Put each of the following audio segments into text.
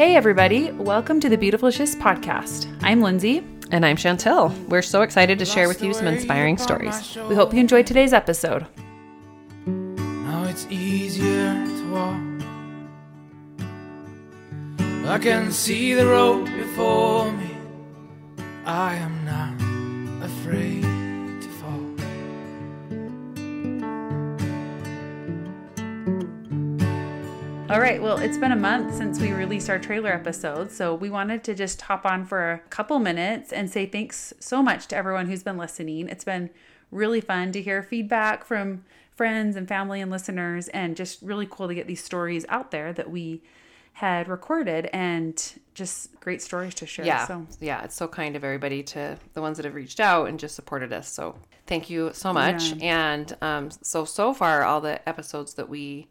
Hey, everybody. Welcome to the Beautiful Shifts podcast. I'm Lindsay. And I'm Chantel. We're so excited to share with you some inspiring stories. We hope you enjoyed today's episode. Now it's easier to walk. I can see the road before me. I am not afraid All right. Well, it's been a month since we released our trailer episode. So we wanted to just hop on for a couple minutes and say thanks so much to everyone who's been listening. It's been really fun to hear feedback from friends and family and listeners, and just really cool to get these stories out there that we had recorded and just great stories to share. Yeah. So Yeah, it's so kind of everybody to the ones that have reached out and just supported us. So thank you so much. And um, so, so far, all the episodes that we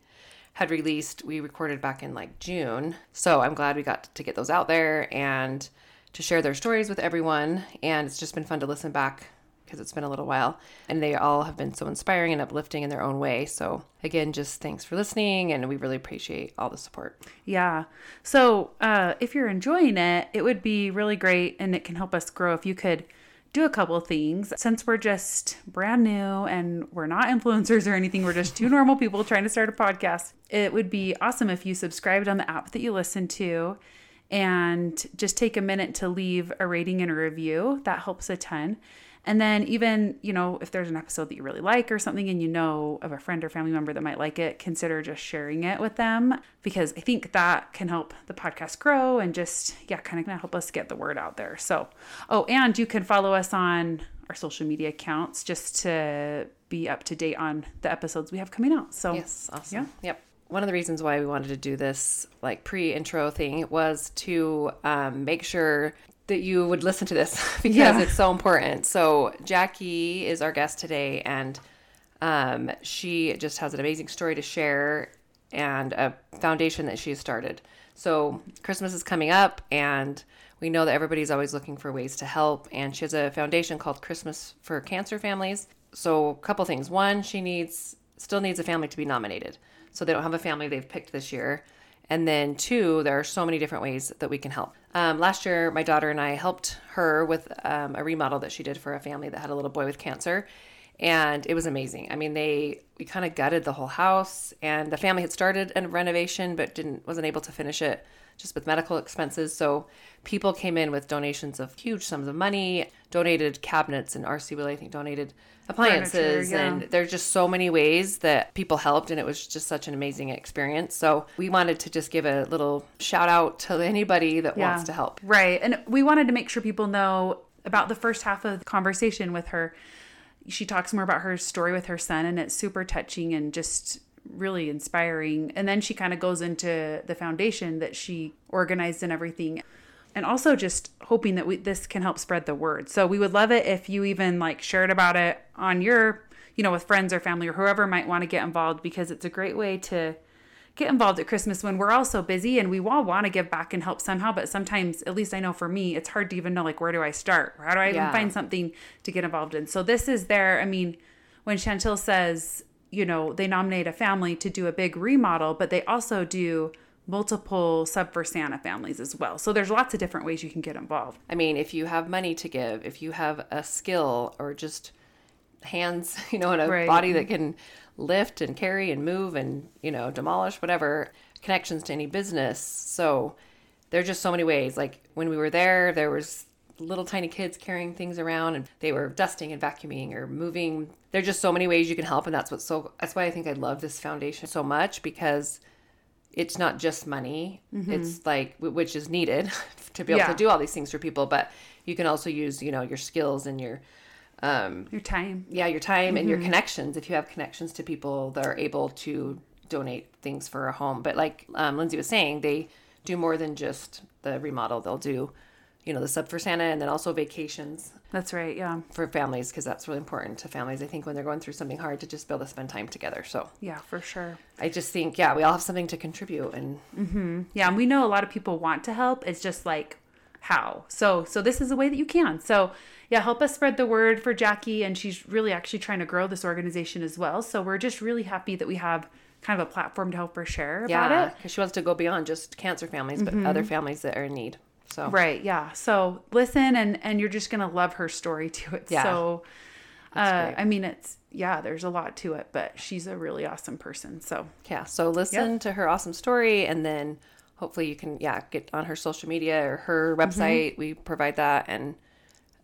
had released, we recorded back in like June. So I'm glad we got to get those out there and to share their stories with everyone. And it's just been fun to listen back because it's been a little while. And they all have been so inspiring and uplifting in their own way. So again, just thanks for listening. And we really appreciate all the support. Yeah. So uh, if you're enjoying it, it would be really great and it can help us grow if you could do a couple things. Since we're just brand new and we're not influencers or anything, we're just two normal people trying to start a podcast. It would be awesome if you subscribed on the app that you listen to and just take a minute to leave a rating and a review. That helps a ton. And then, even, you know, if there's an episode that you really like or something and you know of a friend or family member that might like it, consider just sharing it with them because I think that can help the podcast grow and just, yeah, kind of help us get the word out there. So, oh, and you can follow us on our social media accounts just to be up to date on the episodes we have coming out. So, Yes, awesome. Yeah. Yep. One of the reasons why we wanted to do this like pre-intro thing was to um, make sure that you would listen to this because Yeah. it's so important. So Jackie is our guest today, and um, she just has an amazing story to share and a foundation that she has started. So Christmas is coming up, and we know that everybody's always looking for ways to help. And she has a foundation called Christmas for Cancer Families. So a couple things. One, she needs still needs a family to be nominated. So they don't have a family they've picked this year. And then two, there are so many different ways that we can help. Um, last year, my daughter and I helped her with um, a remodel that she did for a family that had a little boy with cancer, and it was amazing. I mean, they we kind of gutted the whole house, and the family had started a renovation but didn't wasn't able to finish it just with medical expenses. So people came in with donations of huge sums of money, donated cabinets, and RC Willey I think donated appliances, yeah. and there's just so many ways that people helped and it was just such an amazing experience so we wanted to just give a little shout out to anybody that wants to help Right. And we wanted to make sure people know about the first half of the conversation with her. She talks more about her story with her son, and it's super touching and just really inspiring. And then she kind of goes into the foundation that she organized and everything. And also just hoping that we, this can help spread the word. So we would love it if you even like shared about it on your, you know, with friends or family or whoever might want to get involved because it's a great way to get involved at Christmas when we're all so busy and we all want to give back and help somehow. But sometimes, at least I know for me, it's hard to even know like where do I start? How do I even find something to get involved in? So this is there. I mean, when Chantel says, you know, they nominate a family to do a big remodel, but they also do multiple sub for Santa families as well. So there's lots of different ways you can get involved. i mean if you have money to give if you have a skill or just hands you know and a Right. body that can lift and carry and move and you know demolish whatever connections to any business so there are just so many ways like when we were there there was little tiny kids carrying things around and they were dusting and vacuuming or moving. There're just so many ways you can help and that's what's so that's why i think i love this foundation so much because it's not just money. It's like which is needed to be able Yeah. to do all these things for people but you can also use you know your skills and your um Your time. yeah your time and your connections if you have connections to people that are able to donate things for a home. But like um, lindsay was saying they do more than just the remodel they'll do you know the sub for santa and then also vacations That's right. Yeah. for families because that's really important to families i think when they're going through something hard to just be able to spend time together so Yeah, for sure. i just think yeah we all have something to contribute and Yeah, and we know a lot of people want to help. It's just like how. So so this is a way that you can. So yeah, help us spread the word for Jackie and she's really actually trying to grow this organization as well. So we're just really happy that we have kind of a platform to help her share about Yeah, it. Mm-hmm. because she wants to go beyond just cancer families, but other families that are in need. So Right, yeah. So listen and and you're just going to love her story too. It's Yeah. so uh. I mean it's yeah, there's a lot to it, but she's a really awesome person. So yeah, so listen to her awesome story, and then hopefully you can yeah get on her social media or her Mm-hmm. website. We provide that and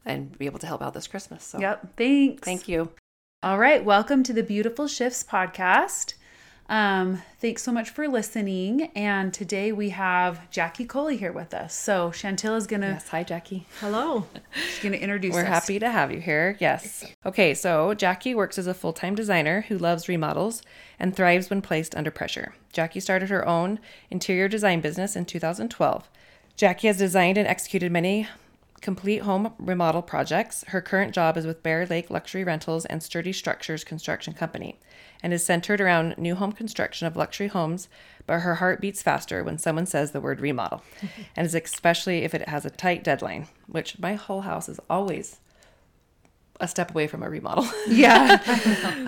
and be able to help out this Christmas. So Yep, thanks. thank you. All right, welcome to the Beautiful Shifts podcast. Um, thanks so much for listening. And today we have Jackie Culley here with us. So Chantel is gonna Yes, hi Jackie. Hello. she's gonna introduce We're us. happy to have you here. Yes. Okay, so Jackie works as a full time designer who loves remodels and thrives when placed under pressure. Jackie started her own interior design business in 2012. Jackie has designed and executed many complete home remodel projects. Her current job is with Bear Lake Luxury Rentals and Sturdy Structures Construction Company and is centered around new home construction of luxury homes, but her heart beats faster when someone says the word remodel, and is especially if it has a tight deadline, which my whole house is always a step away from a remodel. Yeah.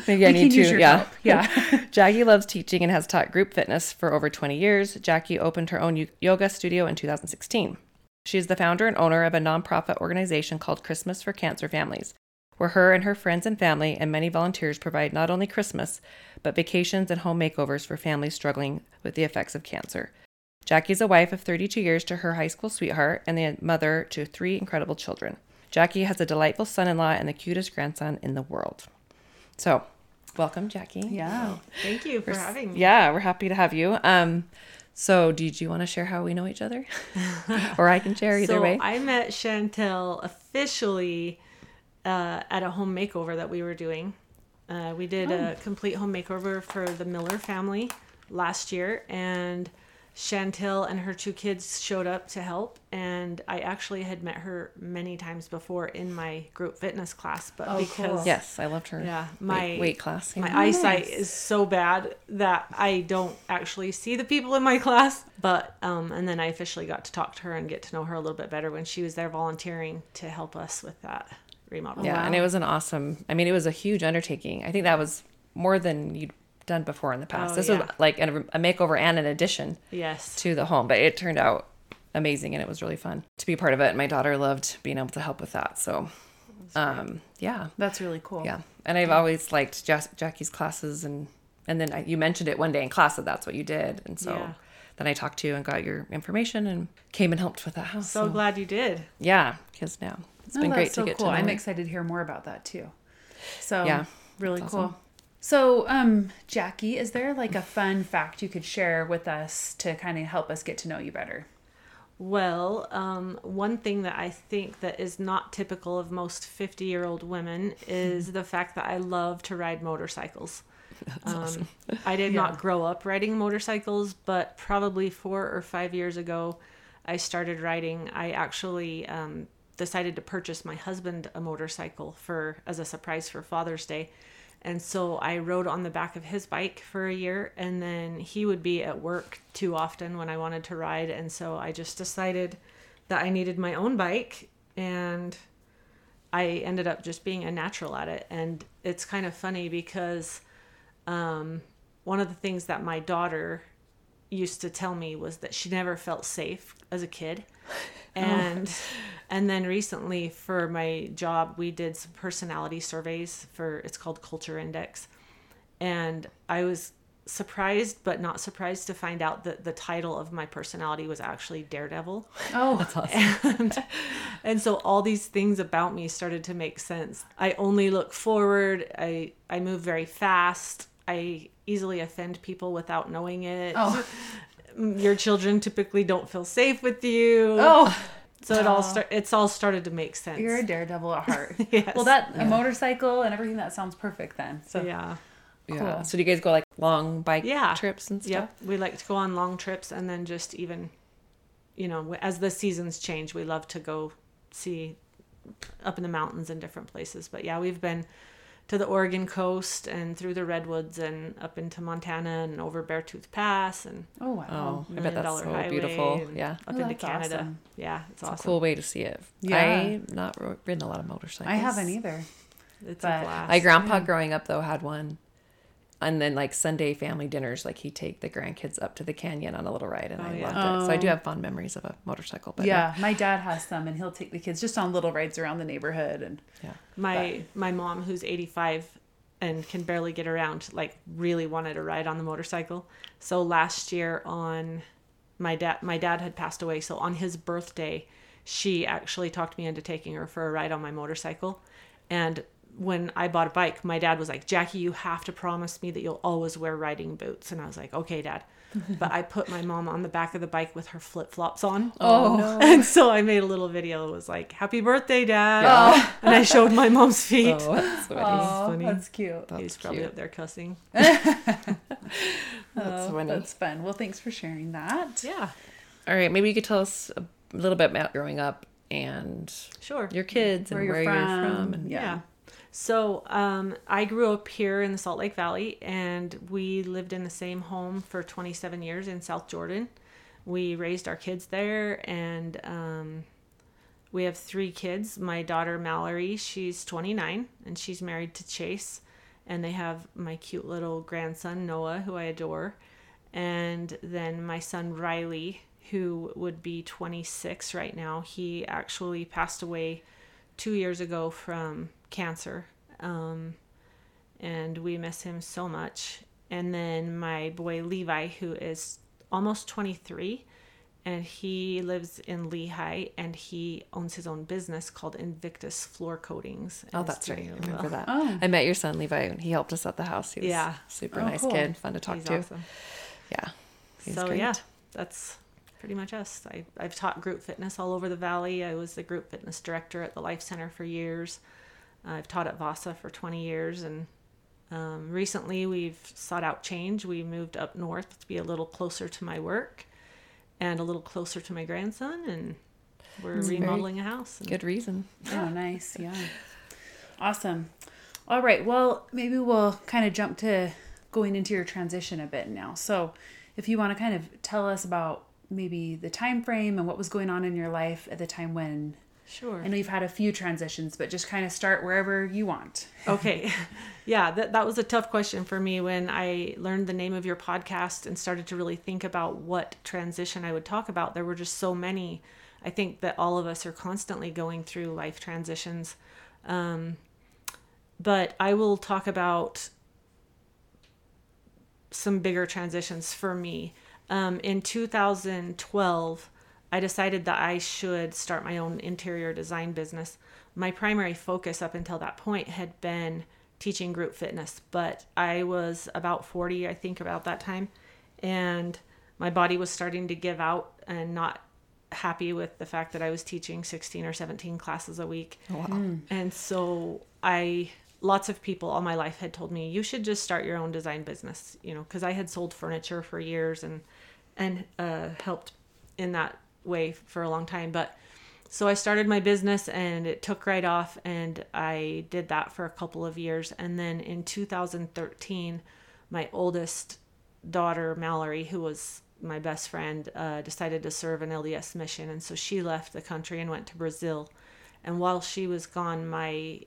Maybe I We need to. Yeah. help. Yeah. Jackie loves teaching and has taught group fitness for over 20 years. Jackie opened her own yoga studio in 2016. She is the founder and owner of a nonprofit organization called Christmas for Cancer Families, where her and her friends and family and many volunteers provide not only Christmas, but vacations and home makeovers for families struggling with the effects of cancer. Jackie's a wife of 32 years to her high school sweetheart and the mother to three incredible children. Jackie has a delightful son in law and the cutest grandson in the world. So, welcome, Jackie. Yeah. Thank you for We're having me. Yeah, we're happy to have you. Um, so did you want to share how we know each other, or I can share either so way? I met Chantel officially uh, at a home makeover that we were doing. Uh, we did a complete home makeover for the Miller family last year, and Chantel and her two kids showed up to help. And I actually had met her many times before in my group fitness class, but Oh, because cool. yes, I loved her. yeah, my weight, class. yeah. my eyesight is so bad that I don't actually see the people in my class. But um, and then I officially got to talk to her and get to know her a little bit better when she was there volunteering to help us with that remodel. yeah, and it was an awesome. I mean, it was a huge undertaking. I think that was more than you'd done before in the past. Oh, this was like a, a makeover and an addition Yes. to the home, but it turned out amazing and it was really fun to be a part of it. My daughter loved being able to help with that. So, um, yeah, That's really cool. Yeah, and I've always liked Jas- Jackie's classes, and and then I, you mentioned it one day in class that that's what you did, and so Yeah. then I talked to you and got your information and came and helped with that house. So glad you did. yeah, because now it's Oh, been great so to get cool. to know. I'm excited to hear more about that too. So Yeah, really cool. awesome. So, um, Jackie, is there like a fun fact you could share with us to kind of help us get to know you better? Well, um, one thing that I think that is not typical of most 50 year old women is the fact that I love to ride motorcycles. Um, I did Yeah. not grow up riding motorcycles, but probably four or five years ago, I started riding. I actually um, decided to purchase my husband a motorcycle for as a surprise for Father's Day. And so I rode on the back of his bike for a year, and then he would be at work too often when I wanted to ride. And so I just decided that I needed my own bike, and I ended up just being a natural at it. And it's kind of funny because um, one of the things that my daughter used to tell me was that she never felt safe as a kid. Oh. And and then recently for my job we did some personality surveys for it's called Culture Index. And I was surprised but not surprised to find out that the title of my personality was actually Daredevil. Oh, That's awesome. And, and so all these things about me started to make sense. I only look forward. I I move very fast. I easily offend people without knowing it. Oh. Your children typically don't feel safe with you. oh, So it all start it's all started to make sense. you're a daredevil at heart. Yes. Well, that a motorcycle and everything that sounds perfect then. So yeah. Yeah. So do you guys go like long bike Yeah. trips and stuff? Yep. We like to go on long trips and then just even, you know, as the seasons change, we love to go see up in the mountains and different places. But yeah, we've been to the Oregon coast and through the redwoods and up into Montana and over Beartooth Pass and Oh wow. Oh, I Million bet that's so Highway beautiful. Yeah. up Oh, into Canada. awesome. Yeah, it's It's a awesome. cool way to see it. Yeah. I've not ridden a lot of motorcycles. I haven't either. It's But a blast. My grandpa growing up though had one. And then like Sunday family dinners, like he'd take the grandkids up to the canyon on a little ride and Oh, I yeah. loved it. So I do Oh. have fond memories of a motorcycle. But yeah, my dad has some, and he'll take the kids just on little rides around the neighborhood. And yeah. my my mom who's 85 and can barely get around like really wanted to ride on the motorcycle so last year on my dad my dad had passed away so on his birthday she actually talked me into taking her for a ride on my motorcycle and when I bought a bike, my dad was like, Jackie, you have to promise me that you'll always wear riding boots. And I was like, okay, dad. but I put my mom on the back of the bike with her flip flops on. Oh. oh. no. And so I made a little video. It was like, happy birthday, dad. Oh. And I showed my mom's oh, feet. Oh, that's funny. oh, funny. that's cute. That's He's probably cute. up there cussing. That's Oh, funny. That's fun. Well, thanks for sharing that. Yeah, All right, maybe you could tell us a little bit about growing up and sure. your kids and where, you're, from. and Yeah. Yeah. So um, I grew up here in the Salt Lake Valley, and we lived in the same home for 27 years in South Jordan. We raised our kids there, and um, we have three kids. My daughter Mallory, she's 29, and she's married to Chase, and they have my cute little grandson Noah, who I adore, and then my son Riley, who would be 26 right now. He actually passed away two years ago from cancer. Um, and we miss him so much. And then my boy Levi, who is almost 23, and he lives in Lehi and he owns his own business called Invictus Floor Coatings. Oh, that's right. I remember well. that. Oh. I met your son Levi and he helped us at the house. He was Yeah. super Oh, nice cool. kid, fun to talk He's to. awesome. Yeah. He's so great. yeah, that's pretty much us. I, I've taught group fitness all over the valley. I was the group fitness director at the Life Center for years. I've taught at Vasa for 20 years, and um, recently we've sought out change. We moved up north to be a little closer to my work and a little closer to my grandson, and we're That's remodeling a house. and- Good reason. Oh, nice. Yeah. Awesome. All right. Well, maybe we'll kind of jump to going into your transition a bit now. So, if you want to kind of tell us about maybe the time frame and what was going on in your life at the time when Sure. I know you've had a few transitions, but just kind of start wherever you want. okay yeah that, that was a tough question for me when i learned the name of your podcast and started to really think about what transition i would talk about there were just so many i think that all of us are constantly going through life transitions um, but i will talk about some bigger transitions for me um, in 2012 I decided that I should start my own interior design business. My primary focus up until that point had been teaching group fitness, but I was about 40, I think, about that time, and my body was starting to give out and not happy with the fact that I was teaching 16 or 17 classes a week. Wow. And so I lots of people all my life had told me you should just start your own design business, you know, cuz I had sold furniture for years and and uh, helped in that way for a long time, but so I started my business and it took right off and I did that for a couple of years. And then in 2013 my oldest daughter Mallory who was my best friend uh, decided to serve an LDS mission. And so she left the country and went to Brazil. And while she was gone my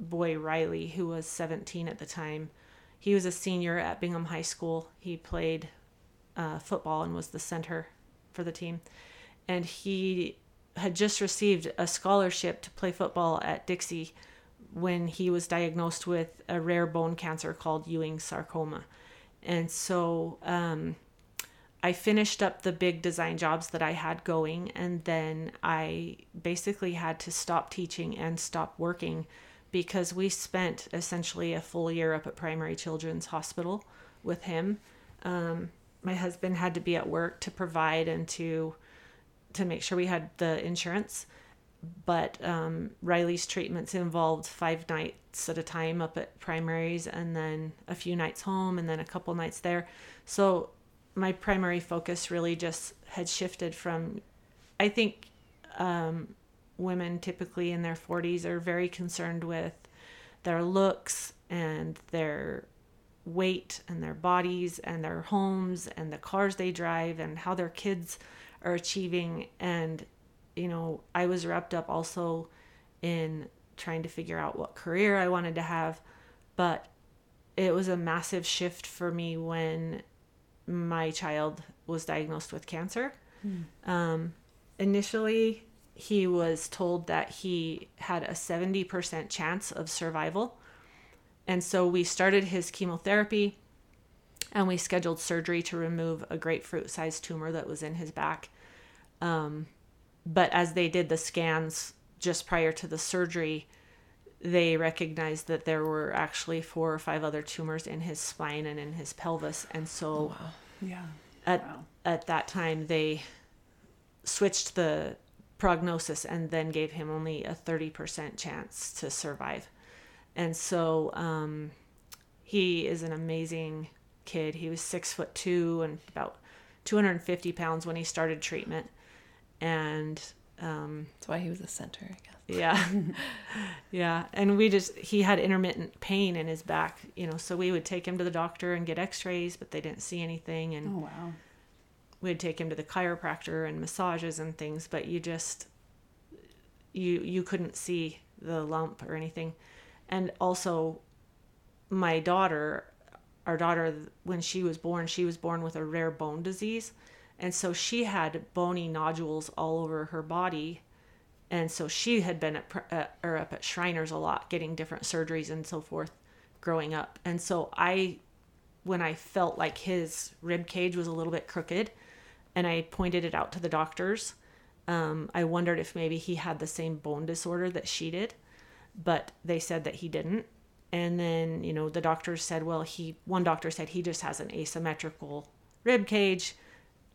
boy Riley who was 17 at the time he was a senior at Bingham High School. He played uh, football and was the center for the team and he had just received a scholarship to play football at Dixie when he was diagnosed with a rare bone cancer called Ewing sarcoma. And so um, I finished up the big design jobs that I had going, and then I basically had to stop teaching and stop working because we spent essentially a full year up at Primary Children's Hospital with him. Um, my husband had to be at work to provide and to to make sure we had the insurance. But um, Riley's treatments involved five nights at a time up at primaries and then a few nights home and then a couple nights there. So my primary focus really just had shifted from, I think um, women typically in their 40s are very concerned with their looks and their weight and their bodies and their homes and the cars they drive and how their kids are achieving. And you know i was wrapped up also in trying to figure out what career i wanted to have. But it was a massive shift for me when my child was diagnosed with cancer. Um, initially he was told that he had a 70% chance of survival. And so we started his chemotherapy and we scheduled surgery to remove a grapefruit sized tumor that was in his back. Um, but as they did the scans just prior to the surgery, they recognized that there were actually four or five other tumors in his spine and in his pelvis. And so Yeah. at, Wow. at that time, they switched the prognosis and then gave him only a 30% chance to survive. And so um, he is an amazing kid. He was six foot two and about 250 pounds when he started treatment. And um, That's why he was a center, I guess. yeah. yeah. And we just, he had intermittent pain in his back, you know, so we would take him to the doctor and get x rays, but they didn't see anything. And Oh wow. we'd take him to the chiropractor and massages and things, but you just, you, you couldn't see the lump or anything. And also, my daughter, our daughter, when she was born, she was born with a rare bone disease. And so she had bony nodules all over her body and so she had been at or up at Shriners a lot, getting different surgeries and so forth, growing up. And so I, when I felt like his rib cage was a little bit crooked, and I pointed it out to the doctors, um, I wondered if maybe he had the same bone disorder that she did, but they said that he didn't. And then you know the doctors said, well, he one doctor said he just has an asymmetrical rib cage.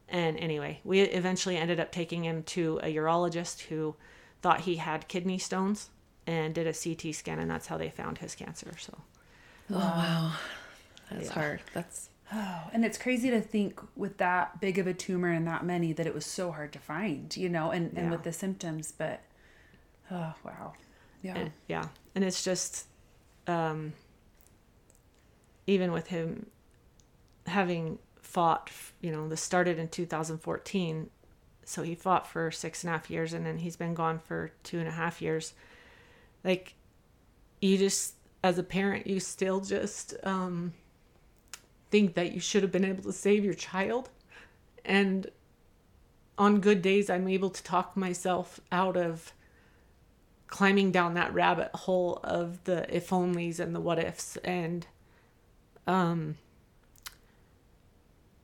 And anyway, we eventually ended up taking him to a urologist who thought he had kidney stones and did a CT scan, and that's how they found his cancer. So, Oh wow, that's Yeah. hard. That's Oh, and it's crazy to think with that big of a tumor and that many that it was so hard to find, you know, and, and Yeah. with the symptoms, but oh wow. Yeah. and, yeah, and it's just, um, even with him having fought, you know, this started in 2014, so he fought for six and a half years, and then he's been gone for two and a half years. Like, you just, as a parent, you still just um, think that you should have been able to save your child, and on good days, I'm able to talk myself out of climbing down that rabbit hole of the if onlys and the what ifs. And um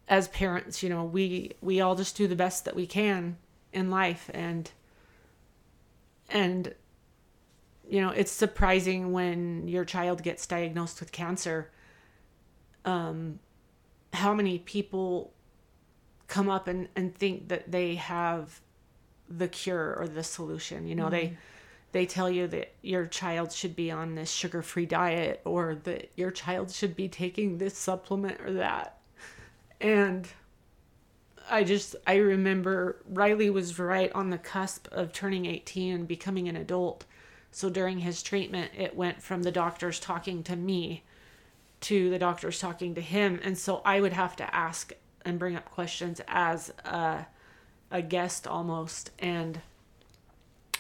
as parents you know we we all just do the best that we can in life. And and you know it's surprising when your child gets diagnosed with cancer um how many people come up and and think that they have the cure or the solution. You know they they tell you that your child should be on this sugar-free diet or that your child should be taking this supplement or that. And i just i remember riley was right on the cusp of turning 18 and becoming an adult. So during his treatment it went from the doctors talking to me to the doctors talking to him. And so i would have to ask and bring up questions as a, a guest almost. And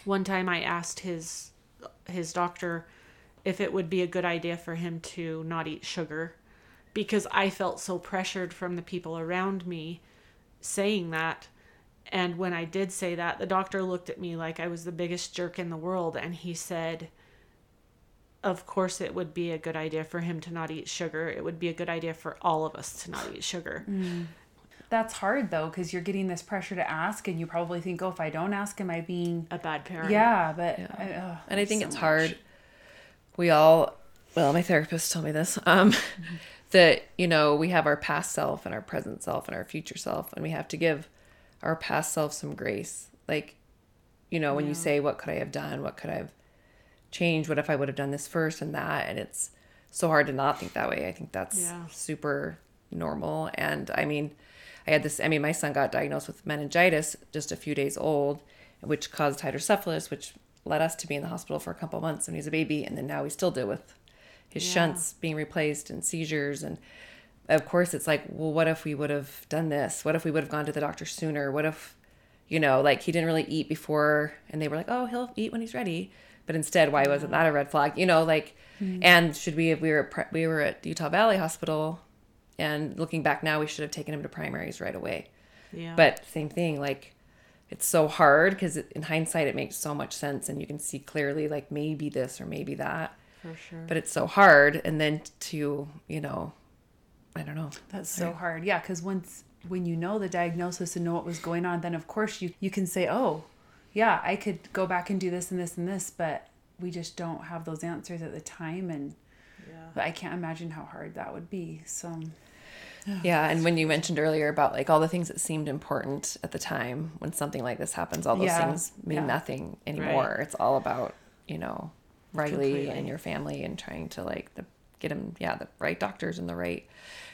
one time I asked his his doctor if it would be a good idea for him to not eat sugar because I felt so pressured from the people around me saying that. And when I did say that the doctor looked at me like I was the biggest jerk in the world and he said of course it would be a good idea for him to not eat sugar. It would be a good idea for all of us to not eat sugar mm. That's hard though, because you're getting this pressure to ask, and you probably think, oh, if I don't ask, am I being. a bad parent Yeah, but. I, oh, and I think so it's much. hard. We all, well, my therapist told me this, um, that you know we have our past self and our present self and our future self, and we have to give our past self some grace. Like, you know, when you say, "What could I have done? What could I have changed? What if I would have done this first and that?" and it's so hard to not think that way. I think that's Yeah. super normal. And I mean, I had this. I mean, my son got diagnosed with meningitis just a few days old, which caused hydrocephalus, which led us to be in the hospital for a couple months when he was a baby, and then now we still deal with his Yeah. shunts being replaced and seizures and of course it's like well what if we would have done this? What if we would have gone to the doctor sooner? What if you know like he didn't really eat before and they were like oh he'll eat when he's ready. But instead why wasn't that a red flag? You know like hmm. and should we have we were at we were at utah valley hospital and looking back now we should have taken him to primaries right away Yeah. but same thing like it's so hard because in hindsight it makes so much sense and you can see clearly like maybe this or maybe that for sure. but it's so hard and then to you know i don't know That's so hard. Yeah, because once when you know the diagnosis and know what was going on, then of course you you can say, oh, yeah, I could go back and do this and this and this, but we just don't have those answers at the time, and I can't imagine how hard that would be. So yeah and when you mentioned earlier about like all the things that seemed important at the time when something like this happens all those Yeah. things mean Yeah. nothing anymore it's all about you know riley Completely. and your family and trying to like the, get him yeah the right doctors and the right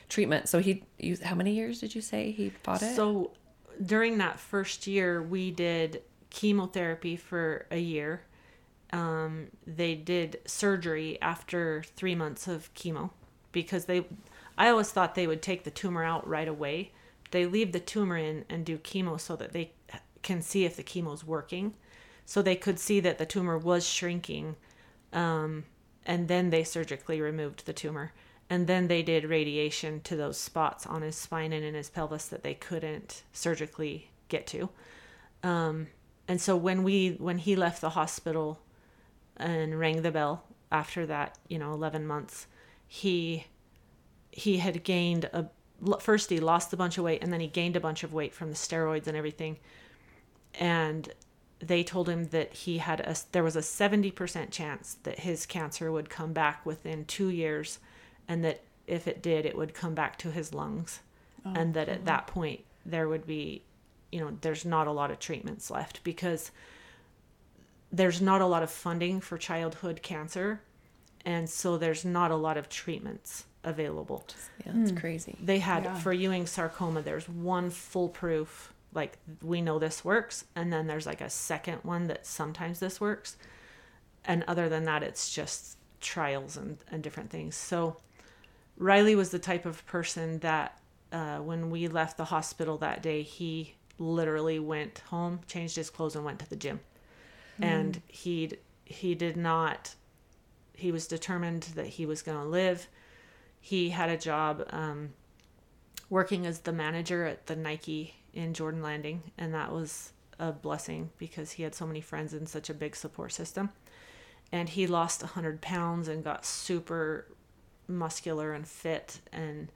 treatment so he you, how many years did you say he fought it So during that first year, we did chemotherapy for a year. Um, they did surgery after three months of chemo because they, I always thought they would take the tumor out right away. They leave the tumor in and do chemo so that they can see if the chemo's working. So they could see that the tumor was shrinking. Um, and then they surgically removed the tumor and then they did radiation to those spots on his spine and in his pelvis that they couldn't surgically get to um, and so when we when he left the hospital and rang the bell after that you know 11 months. He he had gained a first he lost a bunch of weight and then he gained a bunch of weight from the steroids and everything. And they told him that he had a there was a 70% chance that his cancer would come back within 2 years and that if it did it would come back to his lungs. Oh, and that at that point there would be you know there's not a lot of treatments left because there's not a lot of funding for childhood cancer and so there's not a lot of treatments available yeah that's crazy they had Yeah. for Ewing sarcoma. There's one foolproof, like we know this works, and then there's like a second one that sometimes this works, and other than that, it's just trials and and different things. So Riley was the type of person that uh, when we left the hospital that day, he literally went home, changed his clothes, and went to the gym, and he he did not. He was determined that he was going to live he had a job um, working as the manager at the Nike in Jordan Landing, and that was a blessing because he had so many friends and such a big support system. And he lost 100 pounds and got super muscular and fit and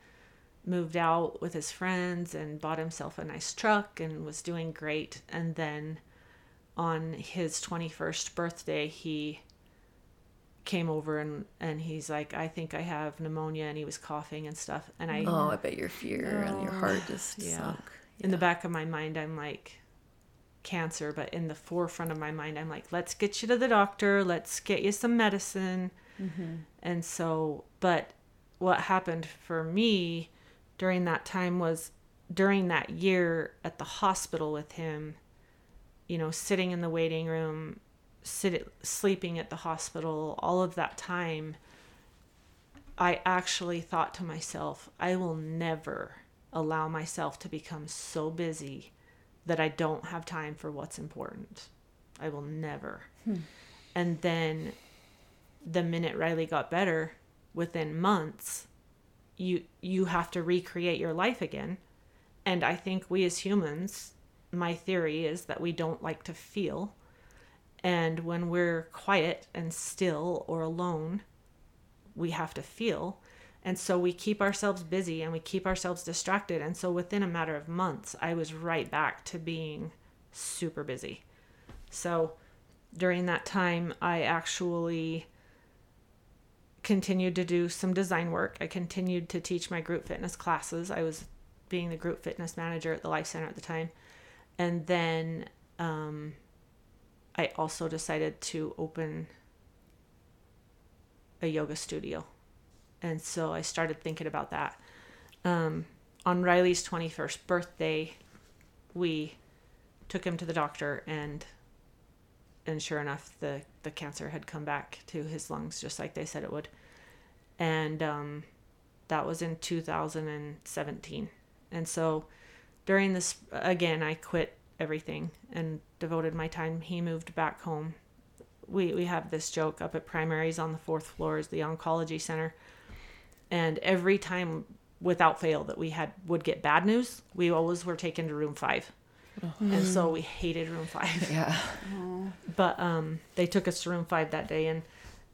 moved out with his friends and bought himself a nice truck and was doing great. And then on his 21st birthday, he came over and and he's like I think I have pneumonia and he was coughing and stuff and I oh i bet your fear and your heart oh. just yeah. sunk. In the back of my mind I'm like cancer but in the forefront of my mind I'm like let's get you to the doctor. Let's get you some medicine. Mm-hmm. And so but what happened for me during that time was during that year at the hospital with him you know sitting in the waiting room sit sleeping at the hospital all of that time I actually thought to myself, I will never allow myself to become so busy that I don't have time for what's important. I will never. Hmm. And then the minute Riley got better, within months, you you have to recreate your life again. And I think we as humans, my theory is that we don't like to feel. And when we're quiet and still or alone, we have to feel. And so we keep ourselves busy and we keep ourselves distracted. And so within a matter of months, I was right back to being super busy. So during that time, I actually continued to do some design work. I continued to teach my group fitness classes. I was being the group fitness manager at the Life Center at the time. And then um, I also decided to open a yoga studio. And so I started thinking about that. Um, on Riley's 21st birthday, we took him to the doctor and and sure enough the the cancer had come back to his lungs just like they said it would. and um, that was in 2017. And so during this, again, I quit everything and devoted my time. He moved back home. We, we have this joke up at primaries on the fourth floor is the oncology center. And every time without fail that we had would get bad news, we always were taken to room five. And so we hated room five. Yeah. But um, they took us to room five that day, and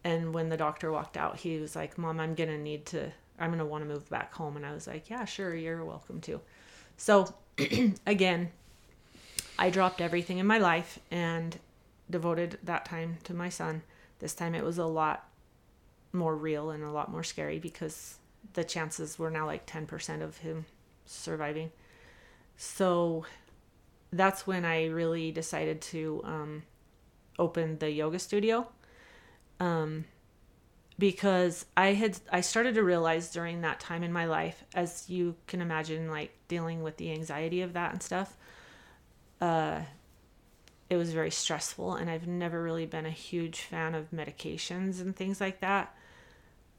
and when the doctor walked out, he was like, "Mom, I'm gonna need to. I'm gonna want to move back home." And I was like, "Yeah, sure, you're welcome to." So again, I dropped everything in my life and devoted that time to my son. This time it was a lot more real and a lot more scary because the chances were now like 10% of him surviving. So that's when I really decided to um, open the yoga studio. Um, because I had I started to realize during that time in my life, as you can imagine, like dealing with the anxiety of that and stuff, uh, it was very stressful, and I've never really been a huge fan of medications and things like that.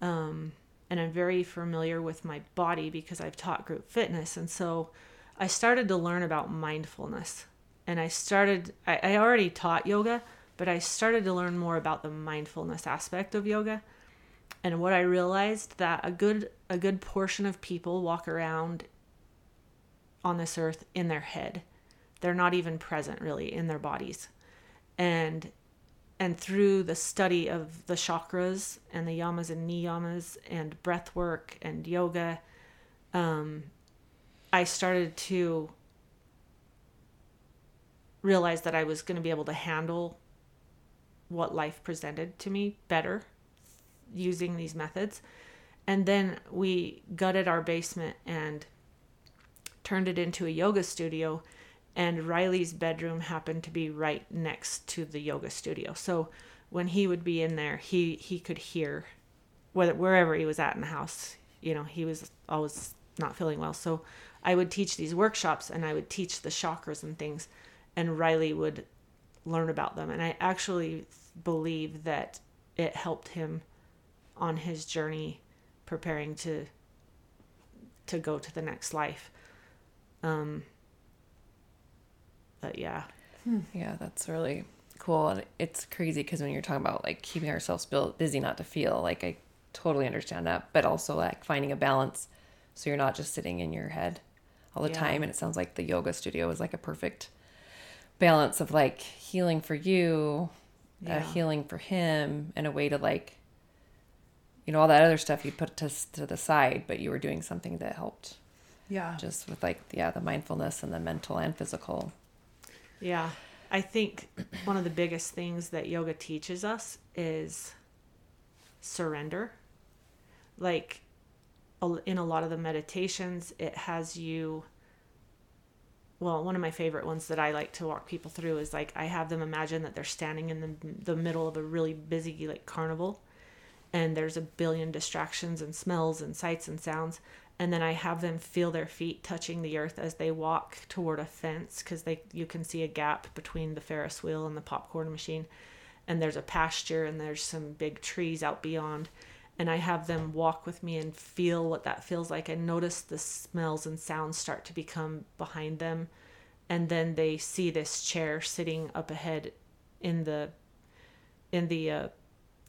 Um, and I'm very familiar with my body because I've taught group fitness, and so I started to learn about mindfulness. And I started, I, I already taught yoga, but I started to learn more about the mindfulness aspect of yoga. And what I realized that a good a good portion of people walk around on this earth in their head. They're not even present really in their bodies. And and through the study of the chakras and the yamas and niyamas and breath work and yoga, um, I started to realize that I was going to be able to handle what life presented to me better using these methods. And then we gutted our basement and turned it into a yoga studio. And Riley's bedroom happened to be right next to the yoga studio. So when he would be in there, he, he could hear whether, wherever he was at in the house. You know, he was always not feeling well. So I would teach these workshops and I would teach the chakras and things, and Riley would learn about them. And I actually believe that it helped him on his journey preparing to to go to the next life. Um but yeah. Yeah, that's really cool. And it's crazy because when you're talking about like keeping ourselves busy not to feel, like I totally understand that, but also like finding a balance so you're not just sitting in your head all the Yeah. time. And it sounds like the yoga studio is like a perfect balance of like healing for you, uh, healing for him, and a way to like, you know, all that other stuff you put to, to the side, but you were doing something that helped Yeah. just with like, yeah, the mindfulness and the mental and physical. Yeah. I think one of the biggest things that yoga teaches us is surrender. Like in a lot of the meditations, it has you. Well, one of my favorite ones that I like to walk people through is like I have them imagine that they're standing in the, the middle of a really busy like carnival and there's a billion distractions and smells and sights and sounds and then I have them feel their feet touching the earth as they walk toward a fence because they you can see a gap between the Ferris wheel and the popcorn machine, and there's a pasture and there's some big trees out beyond, and I have them walk with me and feel what that feels like and notice the smells and sounds start to become behind them, and then they see this chair sitting up ahead in the in the uh,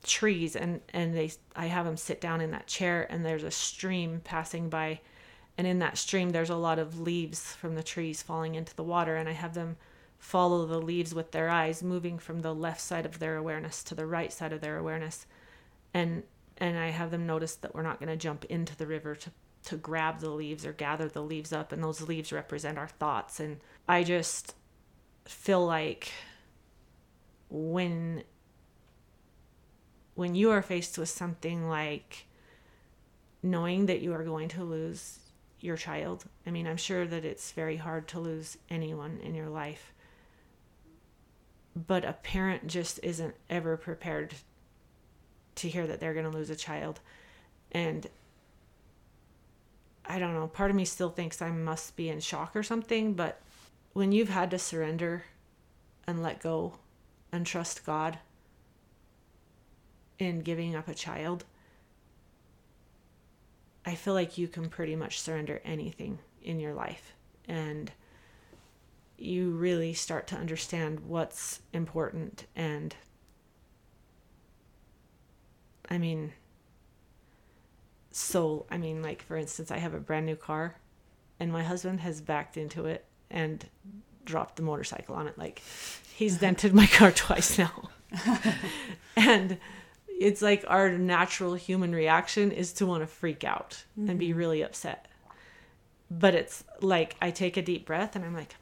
trees and and they I have them sit down in that chair and there's a stream passing by. And in that stream there's a lot of leaves from the trees falling into the water and I have them follow the leaves with their eyes moving from the left side of their awareness to the right side of their awareness. And and I have them notice that we're not going to jump into the river to to grab the leaves or gather the leaves up. And those leaves represent our thoughts. And I just feel like when when you are faced with something like knowing that you are going to lose your child, I mean, I'm sure that it's very hard to lose anyone in your life, but a parent just isn't ever prepared to hear that they're going to lose a child. And I don't know, part of me still thinks I must be in shock or something, but when you've had to surrender and let go and trust God, in giving up a child I feel like you can pretty much surrender anything in your life. And you really start to understand what's important. And I mean, so, I mean, like, for instance, I have a brand new car, and my husband has backed into it and dropped the motorcycle on it. Like, he's dented my car twice now. and it's like our natural human reaction is to want to freak out and be really upset. But it's like I take a deep breath and I'm like,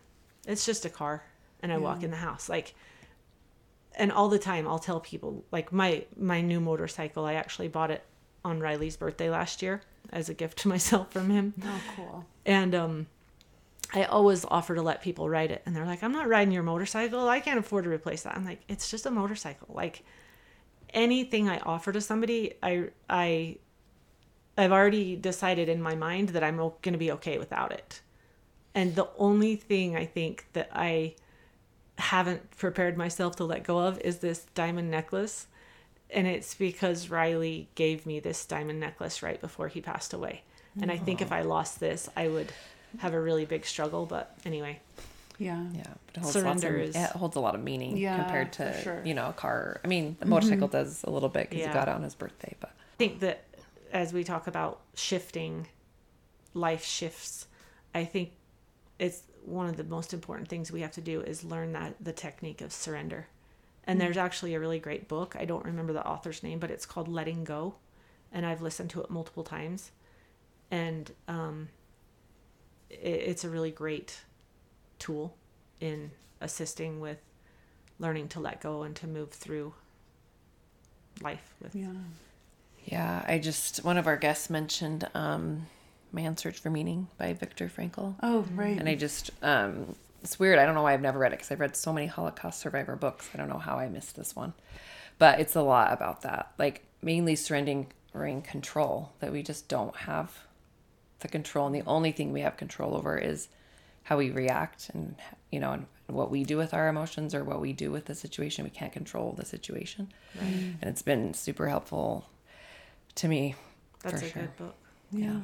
it's just a car. And I walk in the house. Like, and all the time I'll tell people, like, my, my new motorcycle, I actually bought it on Riley's birthday last year as a gift to myself from him. Oh, cool. And um, I always offer to let people ride it, and they're like, "I'm not riding your motorcycle. I can't afford to replace that." I'm like, "It's just a motorcycle. Like anything I offer to somebody, I I I've already decided in my mind that I'm going to be okay without it. And the only thing I think that I haven't prepared myself to let go of is this diamond necklace. And it's because Riley gave me this diamond necklace right before he passed away. And I think if I lost this, I would have a really big struggle. But anyway, Yeah. Yeah, but it holds, lots of, Surrender is- it holds a lot of meaning Yeah, compared to sure. you know a car. I mean, the motorcycle does a little bit because Yeah. he got it on his birthday, but I think that as we talk about shifting life shifts, I think it's one of the most important things we have to do is learn that the technique of surrender. And there's actually a really great book. I don't remember the author's name, but it's called Letting Go. And I've listened to it multiple times. And um, it, it's a really great tool in assisting with learning to let go and to move through life with Yeah. yeah, I just one of our guests mentioned um, "Man's Search for Meaning" by Viktor Frankl. Oh, right. And I just, um, it's weird. I don't know why I've never read it because I've read so many Holocaust survivor books. I don't know how I missed this one. But it's a lot about that. Like, mainly surrendering control, that we just don't have the control. And the only thing we have control over is how we react and, you know, and what we do with our emotions or what we do with the situation. We can't control the situation. right. And it's been super helpful to me. That's for a sure. good book. Yeah.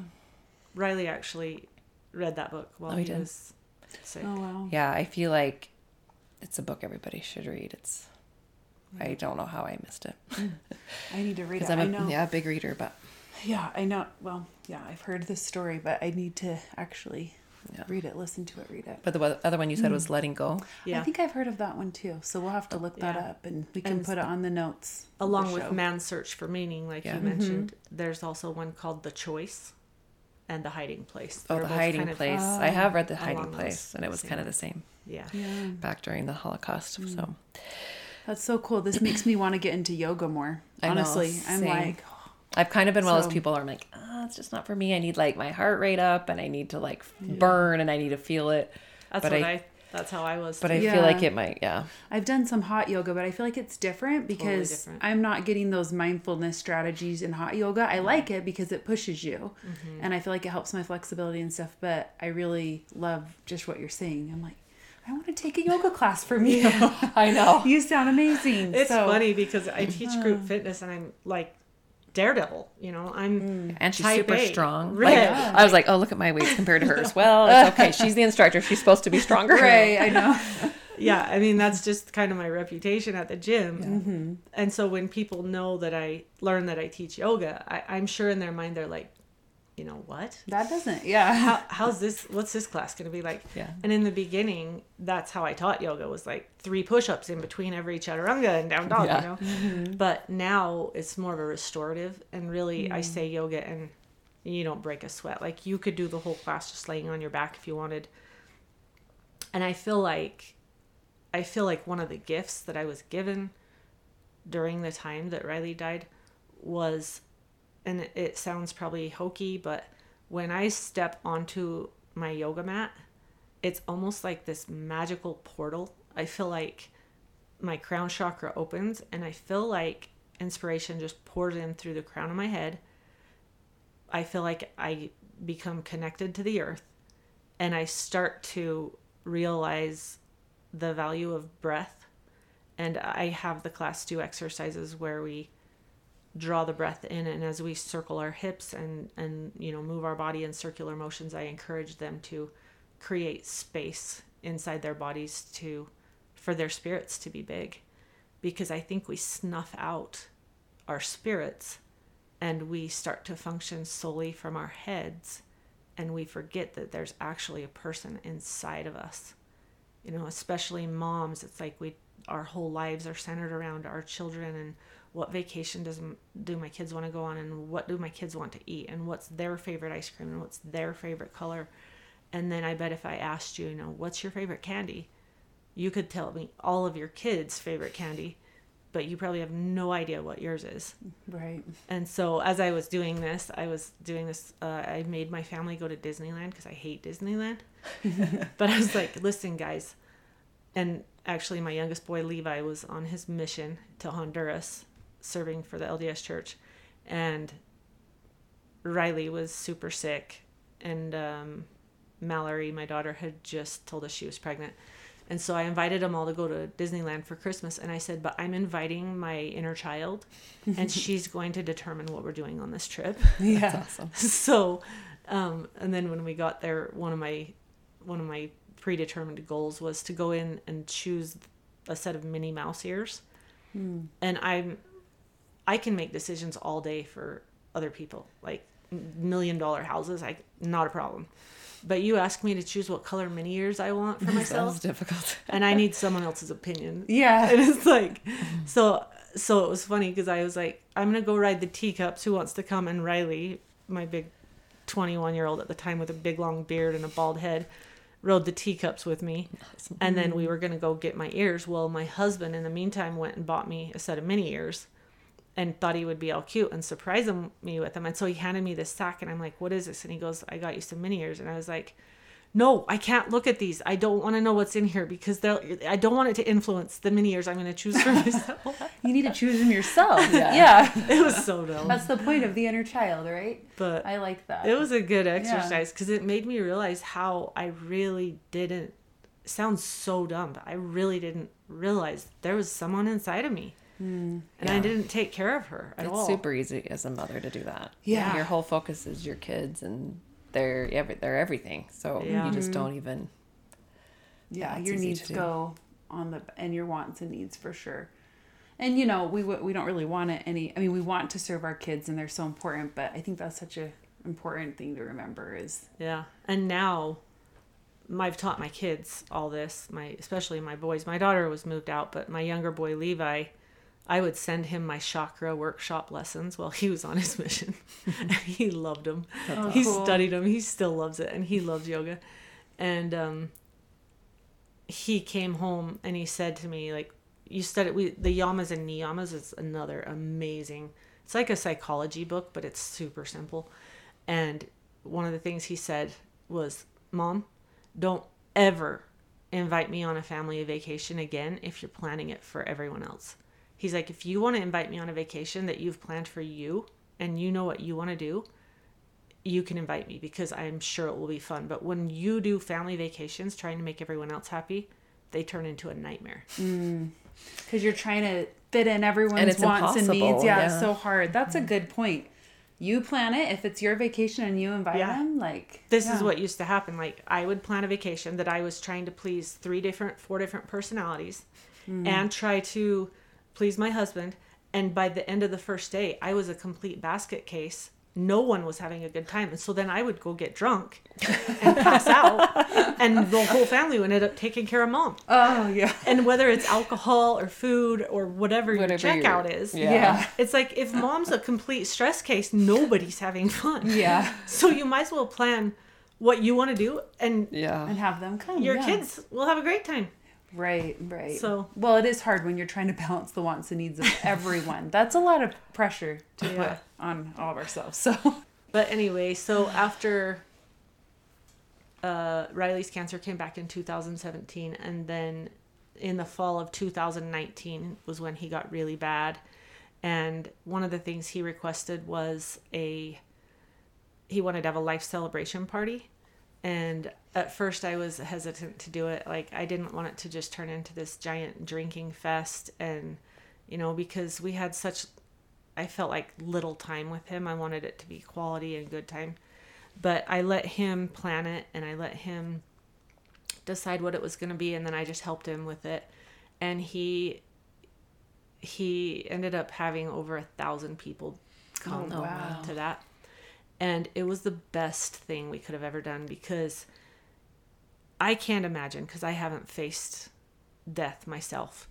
Riley actually read that book while Oh, he he, was sick. oh, wow. Yeah, I feel like it's a book everybody should read. It's I don't know how I missed it mm. I need to read it. because I'm I a know. yeah a big reader, but Yeah, I know. Well, yeah, I've heard this story, but I need to actually Yeah. read it, listen to it, read it. but the other one you said was letting go. Yeah. I think I've heard of that one too. So we'll have to look that Yeah. up and we can And put it on the notes. of the Along with show. Man's Search for Meaning, like Yeah. you mentioned, there's also one called The Choice and The Hiding Place. Oh, They're the hiding kind of- place. I have read the hiding place, and it was same kind of the same Yeah. Yeah. back during the Holocaust. So That's so cool. This makes me want to get into yoga more. I know, Honestly, I'm like, I've kind of been one of those people where I'm like, ah, it's just not for me. I need like my heart rate up, and I need to like burn, and I need to feel it. That's But what I- I, That's how I was. But I too. feel like it might, yeah. I've done some hot yoga, but I feel like it's different because different. I'm not getting those mindfulness strategies in hot yoga. I like it because it pushes you Mm-hmm. and I feel like it helps my flexibility and stuff, but I really love just what you're saying. I'm like, I want to take a yoga class from you. I know. you sound amazing. it's So- funny because I teach group fitness and I'm like daredevil. You know, I'm And she's Type super A. strong. Right. Like, I was like, oh, look at my weights compared to hers. Well, it's okay. She's the instructor. She's supposed to be stronger. Right, I know. yeah. I mean, that's just kind of my reputation at the gym. Mm-hmm. And so when people know that I learn that I teach yoga, I, I'm sure in their mind they're like, you know what? That doesn't, yeah. How, how's this? What's this class going to be like? Yeah. And in the beginning, that's how I taught yoga was like three push-ups in between every chaturanga and down dog. Yeah. You know. Mm-hmm. But now it's more of a restorative, and really, I mm. say yoga, and you don't break a sweat. Like you could do the whole class just laying on your back if you wanted. And I feel like, I feel like one of the gifts that I was given during the time that Riley died was and it- sounds probably hokey, but when I step onto my yoga mat, it's almost like this magical portal. I feel like my crown chakra opens and I feel like inspiration just pours in through the crown of my head. I feel like I become connected to the earth and I start to realize the value of breath. And I have the class do exercises where we draw the breath in and as we circle our hips and and you know move our body in circular motions i encourage them to create space inside their bodies to for their spirits to be big. Because i think we snuff out our spirits and we start to function solely from our heads and we forget that there's actually a person inside of us. You know especially moms it's like we our whole lives are centered around our children and what vacation does do my kids want to go on and what do my kids want to eat and what's their favorite ice cream and what's their favorite color and then i bet if i asked you you know what's your favorite candy you could tell me all of your kids favorite candy but you probably have no idea what yours is Right. and so as I was doing this, I was doing this. Uh, I made my family go to Disneyland because I hate Disneyland. but I was like, listen, guys. And actually, my youngest boy Levi was on his mission to Honduras, serving for the LDS Church, and Riley was super sick, and um, Mallory, my daughter, had just told us she was pregnant. And so I invited them all to go to Disneyland for Christmas. And I said, But I'm inviting my inner child, and she's going to determine what we're doing on this trip. Yeah. Awesome. so, um, and then when we got there, one of my one of my predetermined goals was to go in and choose a set of Minnie Mouse ears. Hmm. And I'm I can make decisions all day for other people, like million dollar houses. I not a problem. But you ask me to choose what color mini ears I want for myself, difficult. and I need someone else's opinion. Yeah. And it's like, so so it was funny because I was like, I'm gonna go ride the teacups. Who wants to come? And Riley, my big 21 year old at the time with a big long beard and a bald head, rode the teacups with me. And then we were gonna go get my ears. Well, my husband in the meantime went and bought me a set of mini ears. And thought he would be all cute and surprise him, me with them. And so he handed me this sack, and I'm like, "What is this?" And he goes, "I got you some mini ears." And I was like, no, I can't look at these. I don't want to know what's in here because they'll. I don't want it to influence the mini ears I'm going to choose for myself. You need to choose them yourself. Yeah. yeah. it was so dumb, That's the point of the inner child, right? but I like that. it was a good exercise because it made me realize how I really didn't. It sounds so dumb, but I really didn't realize there was someone inside of me, mm. and I didn't take care of her at It's all. super easy as a mother to do that. Yeah. Your whole focus is your kids and they're every, they're everything. So Yeah. you just mm-hmm. don't even yeah, it's your needs to go on the and your wants and needs for sure. And you know, we we don't really want it any. I mean, we want to serve our kids, and they're so important. But I think that's such a important thing to remember is Yeah. And now I've taught my kids all this, my especially my boys. My daughter was moved out, but my younger boy Levi, I would send him my chakra workshop lessons while he was on his mission. and he loved them. He studied them. He still loves it and he loves yoga. And um he came home and he said to me like you studied we the yamas and niyamas is another amazing it's like a psychology book but it's super simple and one of the things he said was mom don't ever invite me on a family vacation again if you're planning it for everyone else he's like if you want to invite me on a vacation that you've planned for you and you know what you want to do you can invite me because I'm sure it will be fun. But when you do family vacations trying to make everyone else happy, they turn into a nightmare. Mm. because you're trying to fit in everyone's it's wants and needs. impossible, Yeah, it's so hard. That's a mm-hmm. good point. You plan it if it's your vacation and you invite Yeah. them. Like This yeah. is what used to happen. Like I would plan a vacation that I was trying to please three different, four different personalities mm. and try to please my husband. And by the end of the first day, I was a complete basket case. No one was having a good time. And so then I would go get drunk and pass out. And the whole family would end up taking care of mom. Oh yeah. and whether it's alcohol or food or whatever, your Whatever your- checkout is yeah. Yeah. it's like if mom's a complete stress case nobody's having fun Yeah. so you might as well plan what you want to do and yeah. And have them come. your yeah. kids will have a great time Right, right. So- well, it is hard when you're trying to balance the wants and needs of everyone. That's a lot of pressure to Yeah. put on all of ourselves. So but anyway so after uh, riley's cancer came back in 2017 and then in the fall of 2019 was when he got really bad and one of the things he requested was a he wanted to have a life celebration party and at first i was hesitant to do it like i didn't want it to just turn into this giant drinking fest and you know because we had such I felt like little time with him. I wanted it to be quality and good time. But I let him plan it and I let him decide what it was going to be and then I just helped him with it. And he he ended up having over a thousand people come Oh, wow. to that. And it was the best thing we could have ever done because I can't imagine because I haven't faced death myself.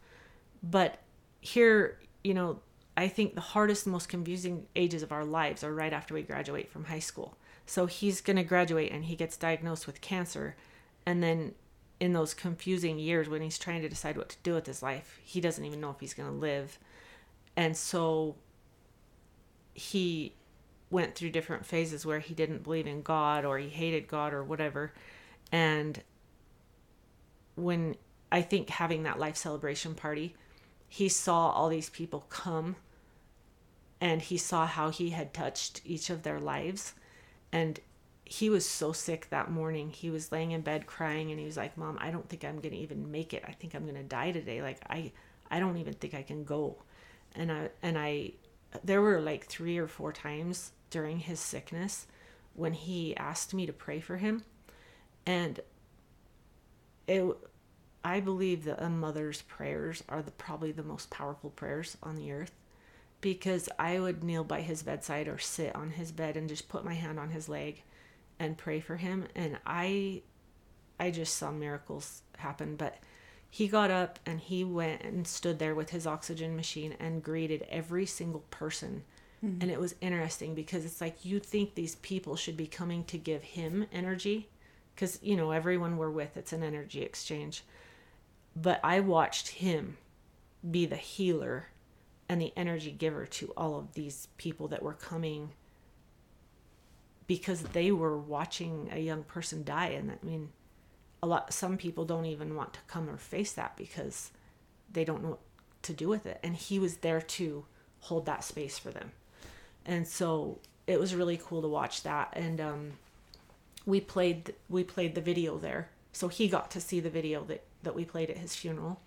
But here, you know, I think the hardest, most confusing ages of our lives are right after we graduate from high school. So he's going to graduate and he gets diagnosed with cancer. And then in those confusing years when he's trying to decide what to do with his life, he doesn't even know if he's going to live. And so he went through different phases where he didn't believe in God or he hated God or whatever. And when I think having that life celebration party, he saw all these people come and he saw how he had touched each of their lives. And he was so sick that morning. He was laying in bed crying and he was like, "Mom, I don't think I'm going to even make it. I think I'm going to die today. Like I I don't even think I can go." And I and I there were like 3 or 4 times during his sickness when he asked me to pray for him. And it I believe that a mother's prayers are the probably the most powerful prayers on the earth because I would kneel by his bedside or sit on his bed and just put my hand on his leg and pray for him and I I just saw miracles happen but he got up and he went and stood there with his oxygen machine and greeted every single person. Mm-hmm. And it was interesting because it's like you think these people should be coming to give him energy because you know everyone we're with it's an energy exchange. But I watched him be the healer and the energy giver to all of these people that were coming because they were watching a young person die. And I mean a lot some people don't even want to come or face that because they don't know what to do with it. And he was there to hold that space for them. And so it was really cool to watch that. And um we played we played the video there. So he got to see the video that that we played at his funeral.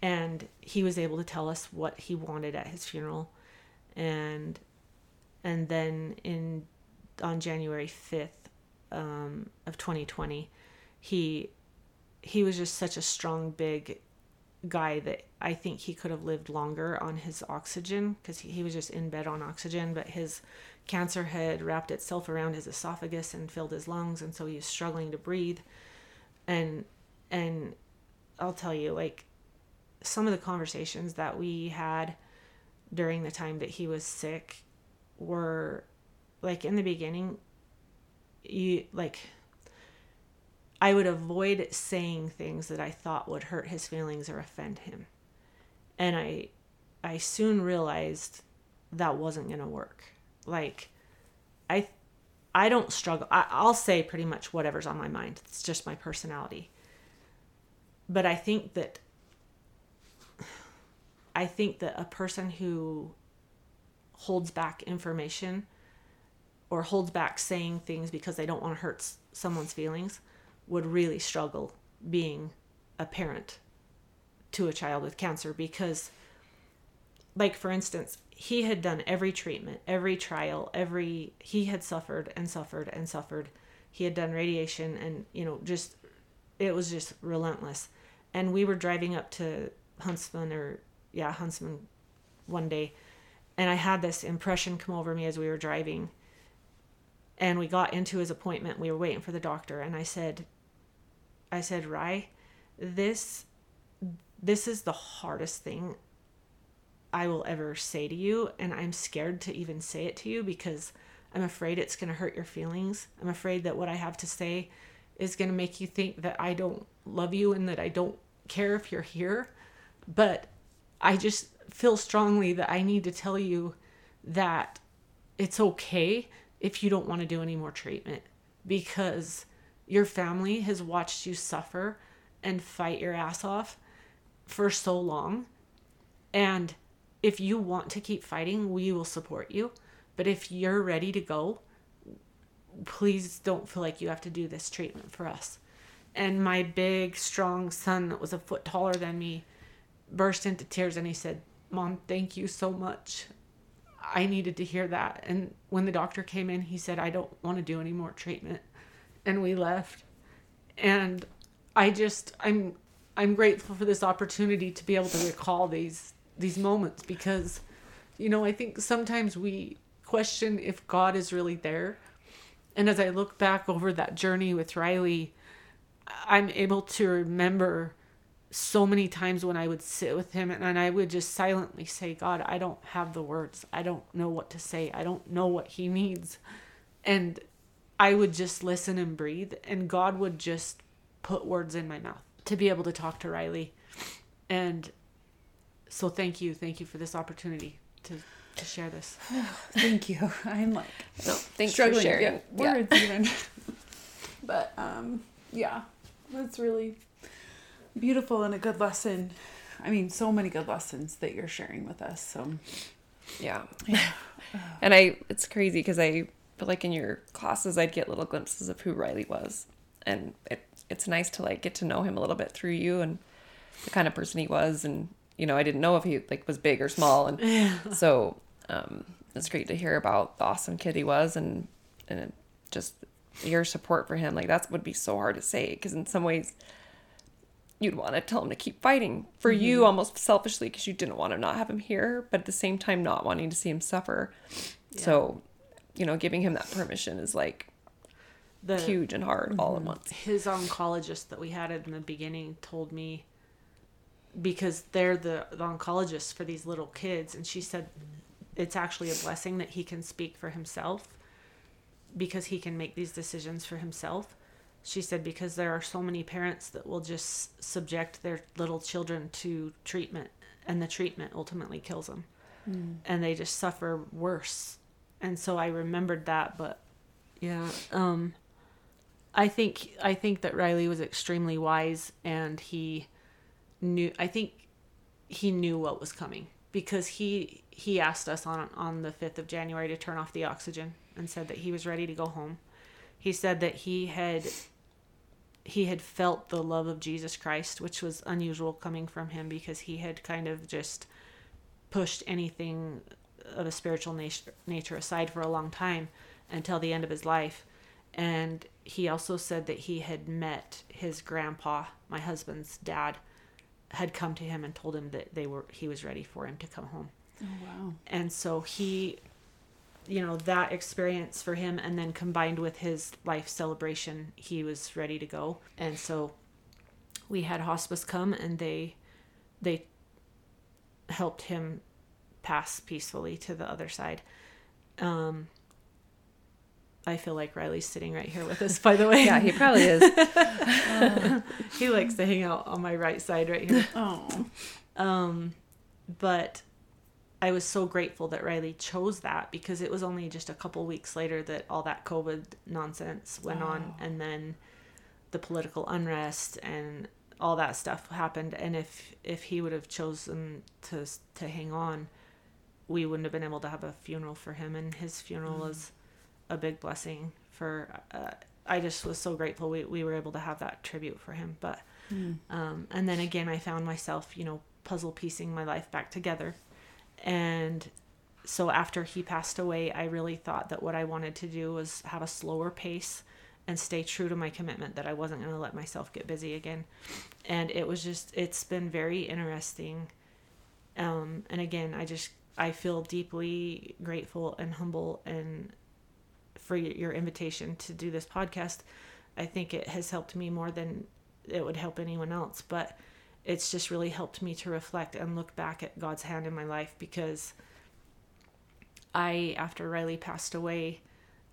And he was able to tell us what he wanted at his funeral. And and then in on January 5th um, of 2020 he he was just such a strong big guy that I think he could have lived longer on his oxygen because he, he was just in bed on oxygen but his cancer had wrapped itself around his esophagus and filled his lungs and so he was struggling to breathe. And and I'll tell you like some of the conversations that we had during the time that he was sick were like in the beginning you like I would avoid saying things that I thought would hurt his feelings or offend him. And I I soon realized that wasn't going to work. Like I I don't struggle. I, I'll say pretty much whatever's on my mind. It's just my personality. But I think that I think that a person who holds back information or holds back saying things because they don't want to hurt someone's feelings would really struggle being a parent to a child with cancer because like for instance he had done every treatment every trial every he had suffered and suffered and suffered. He had done radiation and you know just it was just relentless. And we were driving up to huntsman or yeah huntsman one day and i had this impression come over me as we were driving. And we got into his appointment. We were waiting for the doctor and i said i said rye this this is the hardest thing i will ever say to you and i'm scared to even say it to you because i'm afraid it's going to hurt your feelings. I'm afraid that what i have to say is going to make you think that i don't love you and that i don't care if you're here. But i just feel strongly that i need to tell you that it's okay if you don't want to do any more treatment because your family has watched you suffer and fight your ass off for so long. And if you want to keep fighting, we will support you. But if you're ready to go, please don't feel like you have to do this treatment for us. And my big, strong son that was a foot taller than me burst into tears and he said, Mom, thank you so much. I needed to hear that. And when the doctor came in, he said, I don't want to do any more treatment. And we left. And I just I'm I'm grateful for this opportunity to be able to recall these these moments because you know, I think sometimes we question if God is really there. And as I look back over that journey with Riley, I'm able to remember so many times when I would sit with him and I would just silently say, God, I don't have the words. I don't know what to say. I don't know what he needs. And I would just listen and breathe, and God would just put words in my mouth to be able to talk to Riley. And so thank you. Thank you for this opportunity to, to share this. Thank you. I'm like No, thanks struggling for to sharing. get Yeah. words even. but um, yeah, that's really beautiful and a good lesson. I mean, so many good lessons that you're sharing with us. So yeah. Yeah. and I, it's crazy because I feel like in your classes, I'd get little glimpses of who Riley was. And it, it's nice to like get to know him a little bit through you and the kind of person he was. And, you know, I didn't know if he like was big or small. And so, um, it's great to hear about the awesome kid he was and, and just your support for him. Like that would be so hard to say because in some ways, you'd want to tell him to keep fighting for you almost selfishly because you didn't want to not have him here but at the same time not wanting to see him suffer so you know giving him that permission is like The, huge and hard all at once. His oncologist that we had in the beginning told me because they're the, the oncologists for these little kids and she said it's actually a blessing that he can speak for himself because he can make these decisions for himself. She said because there are so many parents that will just subject their little children to treatment and the treatment ultimately kills them. Hmm. And they just suffer worse and so i remembered that but yeah um I think I think that Riley was extremely wise and he knew I think he knew what was coming because he he asked us on on the 5th of January to turn off the oxygen and said that he was ready to go home. He said that he had he had felt the love of Jesus Christ, which was unusual coming from him because he had kind of just pushed anything of a spiritual nature, nature aside for a long time until the end of his life. And he also said that he had met his grandpa, my husband's dad, had come to him and told him that they were he was ready for him to come home. oh wow, And so he you know, that experience for him and then combined with his life celebration, he was ready to go. And so we had hospice come and they they helped him pass peacefully to the other side. Um I feel like Riley's sitting right here with us, by the way. yeah he probably is he likes to hang out on my right side right here. oh Um, but I was so grateful that Riley chose that because it was only just a couple weeks later that all that COVID nonsense went on, and then the political unrest and all that stuff happened. And if if he would have chosen to to hang on, we wouldn't have been able to have a funeral for him. And his funeral was a big blessing for. Uh, I just was so grateful we we were able to have that tribute for him. But um, and then again, I found myself, you know, puzzle piecing my life back together. And so after he passed away, I really thought that what I wanted to do was have a slower pace and stay true to my commitment that I wasn't going to let myself get busy again. And it was just, it's been very interesting. Um, and again, I just, I feel deeply grateful and humble and for your invitation to do this podcast. I think it has helped me more than it would help anyone else, but it's just really helped me to reflect and look back at God's hand in my life because I, after Riley passed away,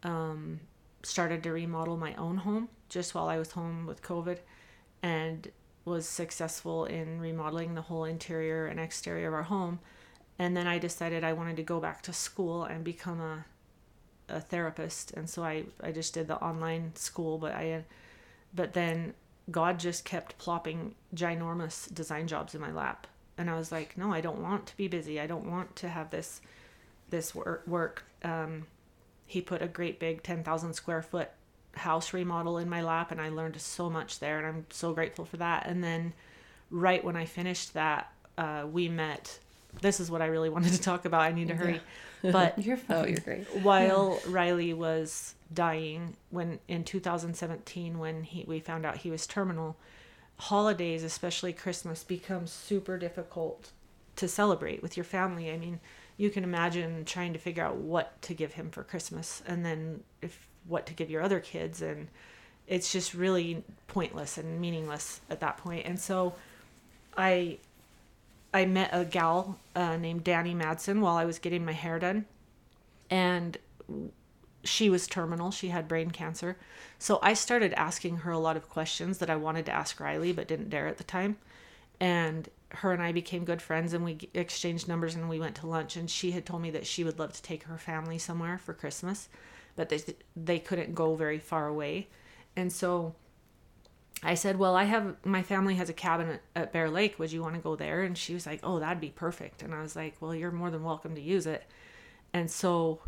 um, started to remodel my own home just while I was home with COVID and was successful in remodeling the whole interior and exterior of our home. And then I decided I wanted to go back to school and become a a therapist. And so I I just did the online school but I but then God just kept plopping ginormous design jobs in my lap. And I was like no I don't want to be busy. I don't want to have this this work work. Um he put a great big 10,000 square foot house remodel in my lap and I learned so much there and I'm so grateful for that. And then right when I finished that uh, we met this is what I really wanted to talk about. I need to hurry. But You're oh, you're great. while Riley was dying when in 2017 when he we found out he was terminal holidays especially Christmas become super difficult to celebrate with your family I mean you can imagine trying to figure out what to give him for Christmas and then if what to give your other kids and it's just really pointless and meaningless at that point and so I I met a gal uh, named Danny Madsen while I was getting my hair done and she was terminal. She had brain cancer. So I started asking her a lot of questions that I wanted to ask Riley, but didn't dare at the time. And her and I became good friends and we exchanged numbers and we went to lunch. And she had told me that she would love to take her family somewhere for Christmas, but they, they couldn't go very far away. And so I said, Well, I have my family has a cabin at, Bear Lake. Would you want to go there? And she was like, Oh, that'd be perfect. And I was like, Well, you're more than welcome to use it. And so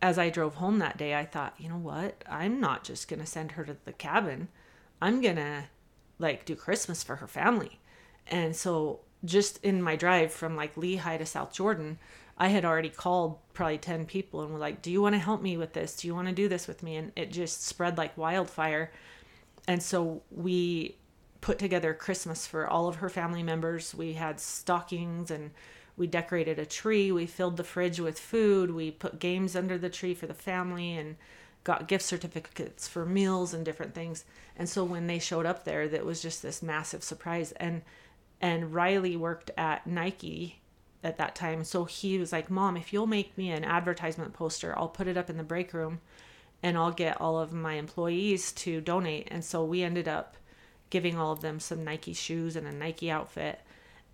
as I drove home that day, I thought, you know what? I'm not just going to send her to the cabin. I'm going to like do Christmas for her family. And so just in my drive from like Lehi to South Jordan, I had already called probably 10 people and were like, "Do you want to help me with this? Do you want to do this with me?" And it just spread like wildfire. And so we put together Christmas for all of her family members. We had stockings and we decorated a tree. We filled the fridge with food. We put games under the tree for the family and got gift certificates for meals and different things. And so when they showed up there that was just this massive surprise. And and riley worked at nike at that time. So he was like mom if you'll make me an advertisement poster i'll put it up in the break room and i'll get all of my employees to donate and so we ended up giving all of them some nike shoes and a nike outfit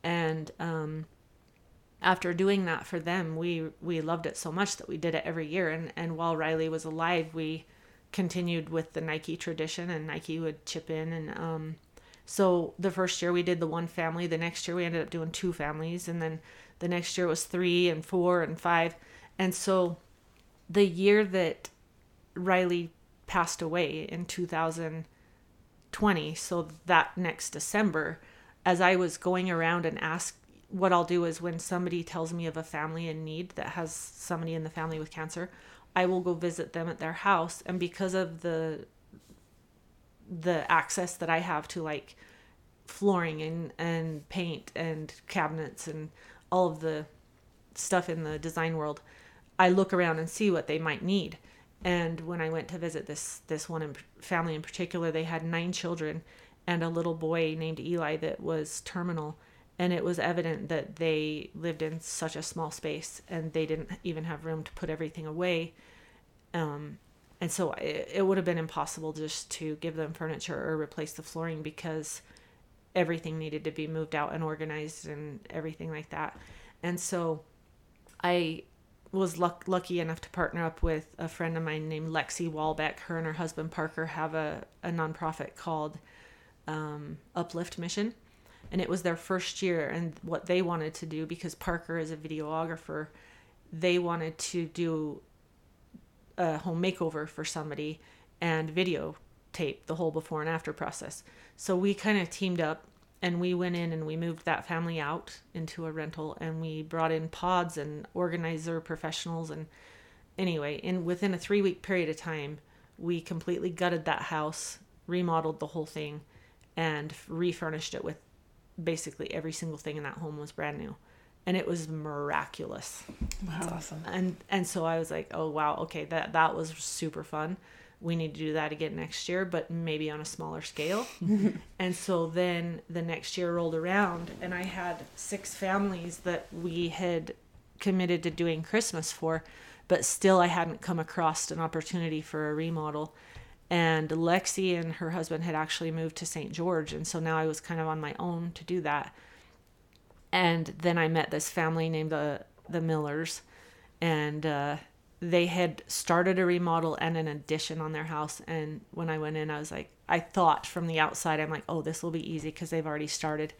and um, after doing that for them, we we loved it so much that we did it every year. And and while Riley was alive, we continued with the Nike tradition, and Nike would chip in. And um, so the first year we did the one family. The next year we ended up doing two families, and then the next year was three and four and five. And so the year that Riley passed away in 2020, so that next December, as I was going around and asked what I'll do is when somebody tells me of a family in need that has somebody in the family with cancer, I will go visit them at their house and because of the the access that I have to like flooring and and paint and cabinets and all of the stuff in the design world, I look around and see what they might need. And when I went to visit this this one in, family in particular, they had nine children and a little boy named Eli that was terminal. And it was evident that they lived in such a small space and they didn't even have room to put everything away. Um, and so it, it would have been impossible just to give them furniture or replace the flooring because everything needed to be moved out and organized and everything like that. And so i was luck- lucky enough to partner up with a friend of mine named lexi walbeck. Her and her husband parker have a, a nonprofit called um, uplift mission. And it was their first year and what they wanted to do because Parker is a videographer they wanted to do a home makeover for somebody and videotape the whole before and after process. So we kind of teamed up and we went in and we moved that family out into a rental and we brought in pods and organizer professionals and anyway in within a 3 week period of time we completely gutted that house remodeled the whole thing and refurnished it with basically every single thing in that home was brand new and it was miraculous wow. That's awesome. and and so i was like oh wow okay that that was super fun we need to do that again next year but maybe on a smaller scale and so then the next year rolled around and i had six families that we had committed to doing christmas for but still i hadn't come across an opportunity for a remodel and Lexi and her husband had actually moved to St. George and so now I was kind of on my own to do that. And then I met this family named the the Millers and uh, they had started a remodel and an addition on their house and when I went in I was like I thought from the outside I'm like oh this will be easy cuz they've already started.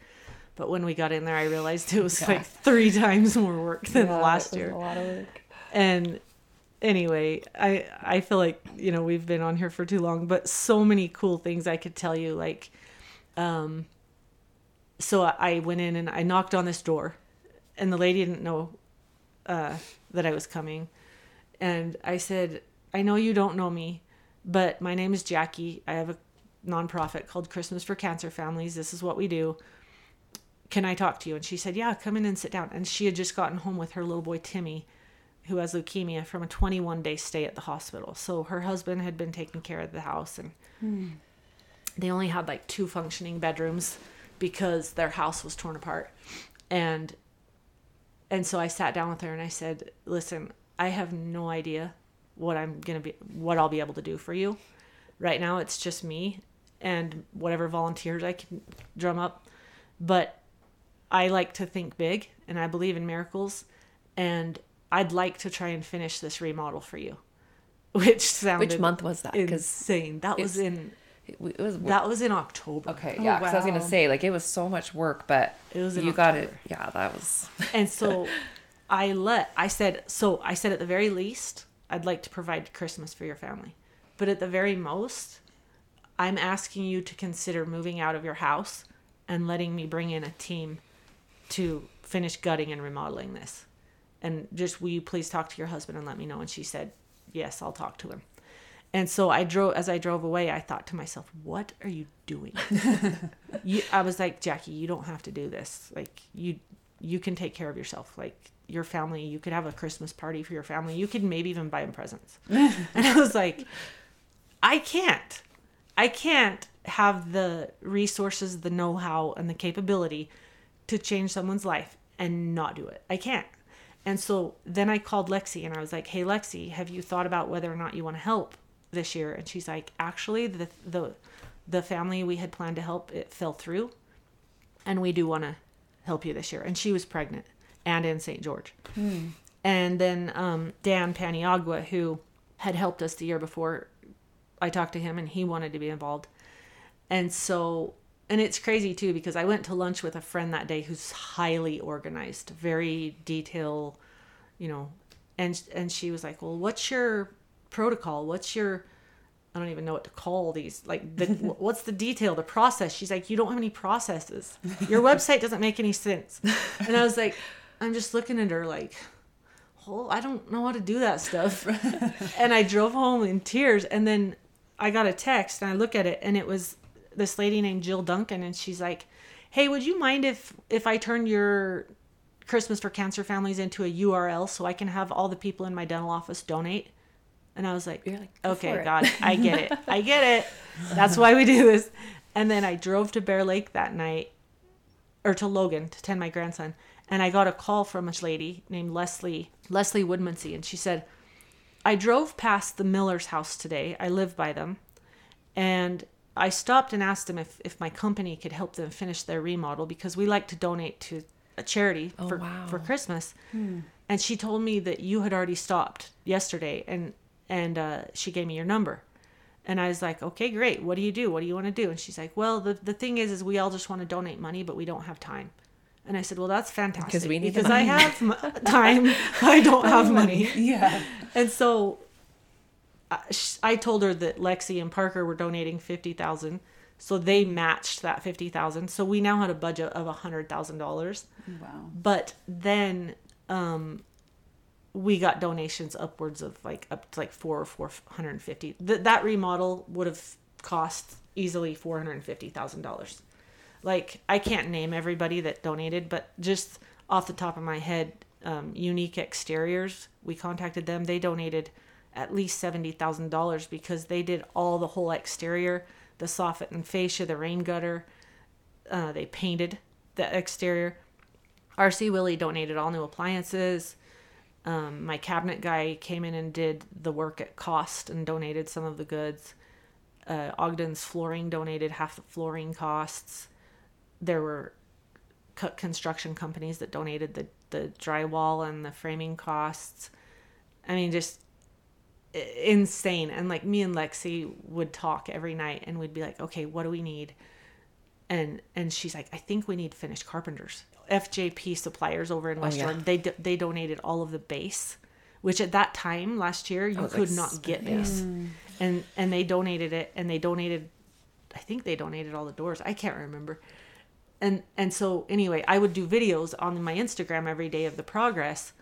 But when we got in there I realized it was Yeah. like 3 times more work than Yeah, last year A lot of work. and anyway i i feel like you know we've been on here for too long but so many cool things i could tell you like um so i went in and i knocked on this door and the lady didn't know uh, that I was coming. And I said, I know you don't know me, but my name is Jackie. I have a nonprofit called Christmas for Cancer Families. This is what we do. Can I talk to you? And she said, Yeah, come in and sit down. And she had just gotten home with her little boy, Timmy, who has leukemia from a 21 day stay at the hospital. So her husband had been taking care of the house and hmm. they only had like two functioning bedrooms because their house was torn apart. And and so I sat down with her and I said, "Listen, I have no idea what I'm going to be what I'll be able to do for you. Right now it's just me and whatever volunteers I can drum up, but I like to think big and I believe in miracles and I'd like to try and finish this remodel for you." Which sounded Which month was that? Insane. That was in it was that was in October. okay. Oh, yeah, because I was gonna say like it was so much work, but It was you got it. Yeah, that was. And so I let I said so I said at the very least I'd like to provide Christmas for your family. But at the very most I'm asking you to consider moving out of your house and letting me bring in a team to finish gutting and remodeling this. And just will you please talk to your husband and let me know and she said, "Yes, I'll talk to him." And so I drove as I drove away, I thought to myself, "What are you doing?" you, I was like, "Jackie, you don't have to do this. Like you you can take care of yourself. Like your family, you could have a Christmas party for your family. You could maybe even buy them presents." and I was like, "I can't. I can't have the resources, the know-how and the capability to change someone's life and not do it. I can't." And so then I called Lexi and I was like, "Hey Lexi, have you thought about whether or not you want to help this year?" And she's like, "Actually, the the the family we had planned to help it fell through, and we do want to help you this year." And she was pregnant and in St. George. And then um, Dan Paniagua, who had helped us the year before, I talked to him and he wanted to be involved. And so, and it's crazy too because I went to lunch with a friend that day who's highly organized, very detail, you know, and and she was like, "Well, what's your protocol? What's your I don't even know what to call these. Like, the, what's the detail, the process? She's like, you don't have any processes. Your website doesn't make any sense. And I was like, I'm just looking at her like, oh, I don't know how to do that stuff. and I drove home in tears. And then I got a text and I look at it and it was this lady named Jill Duncan. And she's like, hey, would you mind if, if I turn your Christmas for Cancer Families into a URL so I can have all the people in my dental office donate? And I was like, like, "Go okay, for it." God, I get it. I get it. That's why we do this. And then I drove to Bear Lake that night, or to Logan to tend my grandson. And I got a call from a lady named Leslie, Leslie Woodmansey. And she said, I drove past the Miller's house today. I live by them. And I stopped and asked them if, if my company could help them finish their remodel because we like to donate to a charity Oh, for, wow. for Christmas. And she told me that you had already stopped yesterday and, and uh, she gave me your number. And I was like, okay, great. What do you do? What do you want to do? And she's like, well, the, the thing is, is we all just want to donate money, but we don't have time. And I said, well, that's fantastic. Because we need because I have m- time. I don't have money. Yeah. And so I, I told her that Lexi and Parker were donating 50,000. So they matched that 50,000. So we now had a budget of $100,000. Wow. But then um we got donations upwards of like up to like 4 or 450. Th- that remodel would have cost easily $450,000. Like I can't name everybody that donated, but just off the top of my head, um, Unique Exteriors, we contacted them. They donated at least seventy thousand dollars because they did all the whole exterior, the soffit and fascia, the rain gutter. Uh, they painted the exterior. RC Willey donated all new appliances. Um, my cabinet guy came in and did the work at cost and donated some of the goods. Uh, Ogden's flooring donated half the flooring costs. There were co- construction companies that donated the, the drywall and the framing costs. I mean, just insane. And like me and Lexi would talk every night and we'd be like, okay, what do we need? And and she's like, I think we need finished carpenters. FJP suppliers over in West yeah. Jordan, they do- they donated all of the base, which at that time last year you could not get base, and and they donated it, and they donated, I think they donated all the doors. I can't remember, and and so anyway, I would do videos on my Instagram every day of the progress.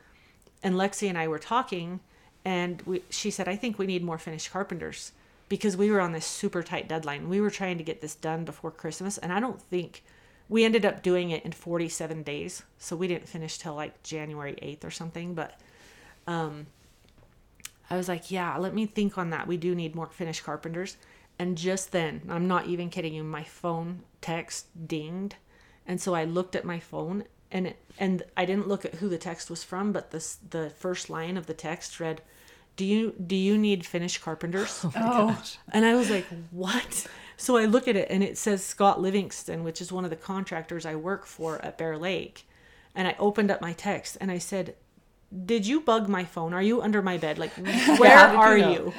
And Lexi and I were talking, and we, she said, "I think we need more finished carpenters." Because we were on this super tight deadline. We were trying to get this done before Christmas, and I don't think we ended up doing it in 47 days. So we didn't finish till like January 8th or something, but um I was like, yeah, let me think on that. We do need more finished carpenters. And just then, I'm not even kidding you, my phone text dinged. And so I looked at my phone and it, and I didn't look at who the text was from, but this the first line of the text read, "Do you do you need finished carpenters?" Oh, oh. And I was like, what? So I look at it and it says Scott Livingston, which is one of the contractors I work for at Bear Lake. And I opened up my text and I said, Did you bug my phone? Are you under my bed? Like, where How did you are know? you?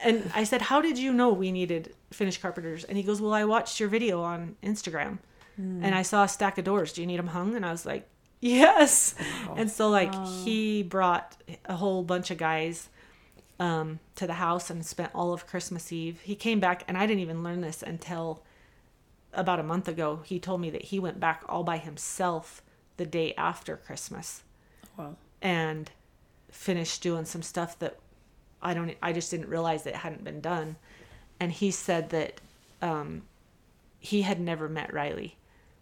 And I said, How did you know we needed finished carpenters? And he goes, Well, I watched your video on Instagram and I saw a stack of doors. Do you need them hung? And I was like, Yes. And so, like, he brought a whole bunch of guys um, to the house and spent all of Christmas Eve. He came back, and I didn't even learn this until about a month ago. He told me that he went back all by himself the day after Christmas Wow. and finished doing some stuff that I don't I just didn't realize that it hadn't been done. And he said that um, he had never met Riley,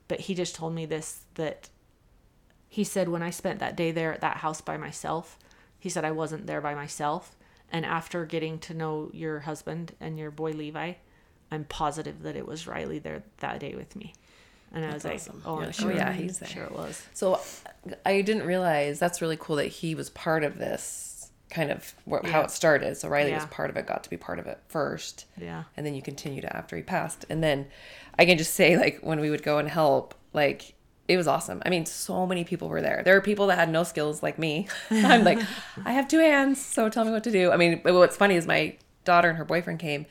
but he just told me this that he said when I spent that day there at that house by myself, he said I wasn't there by myself. And after getting to know your husband and your boy Levi, I'm positive that it was Riley there that day with me. And I was like, oh, You're I'm oh, sure, yeah, he's there. Sure it was. So I didn't realize that's really cool that he was part of this kind of wh- how it started. So Riley was part of it, got to be part of it first. Yeah. And then you continued after he passed. And then I can just say, like, when we would go and help, like, it was awesome. I mean, so many people were there. There were people that had no skills like me. I'm like, I have two hands, so tell me what to do. I mean, what's funny is my daughter and her boyfriend came,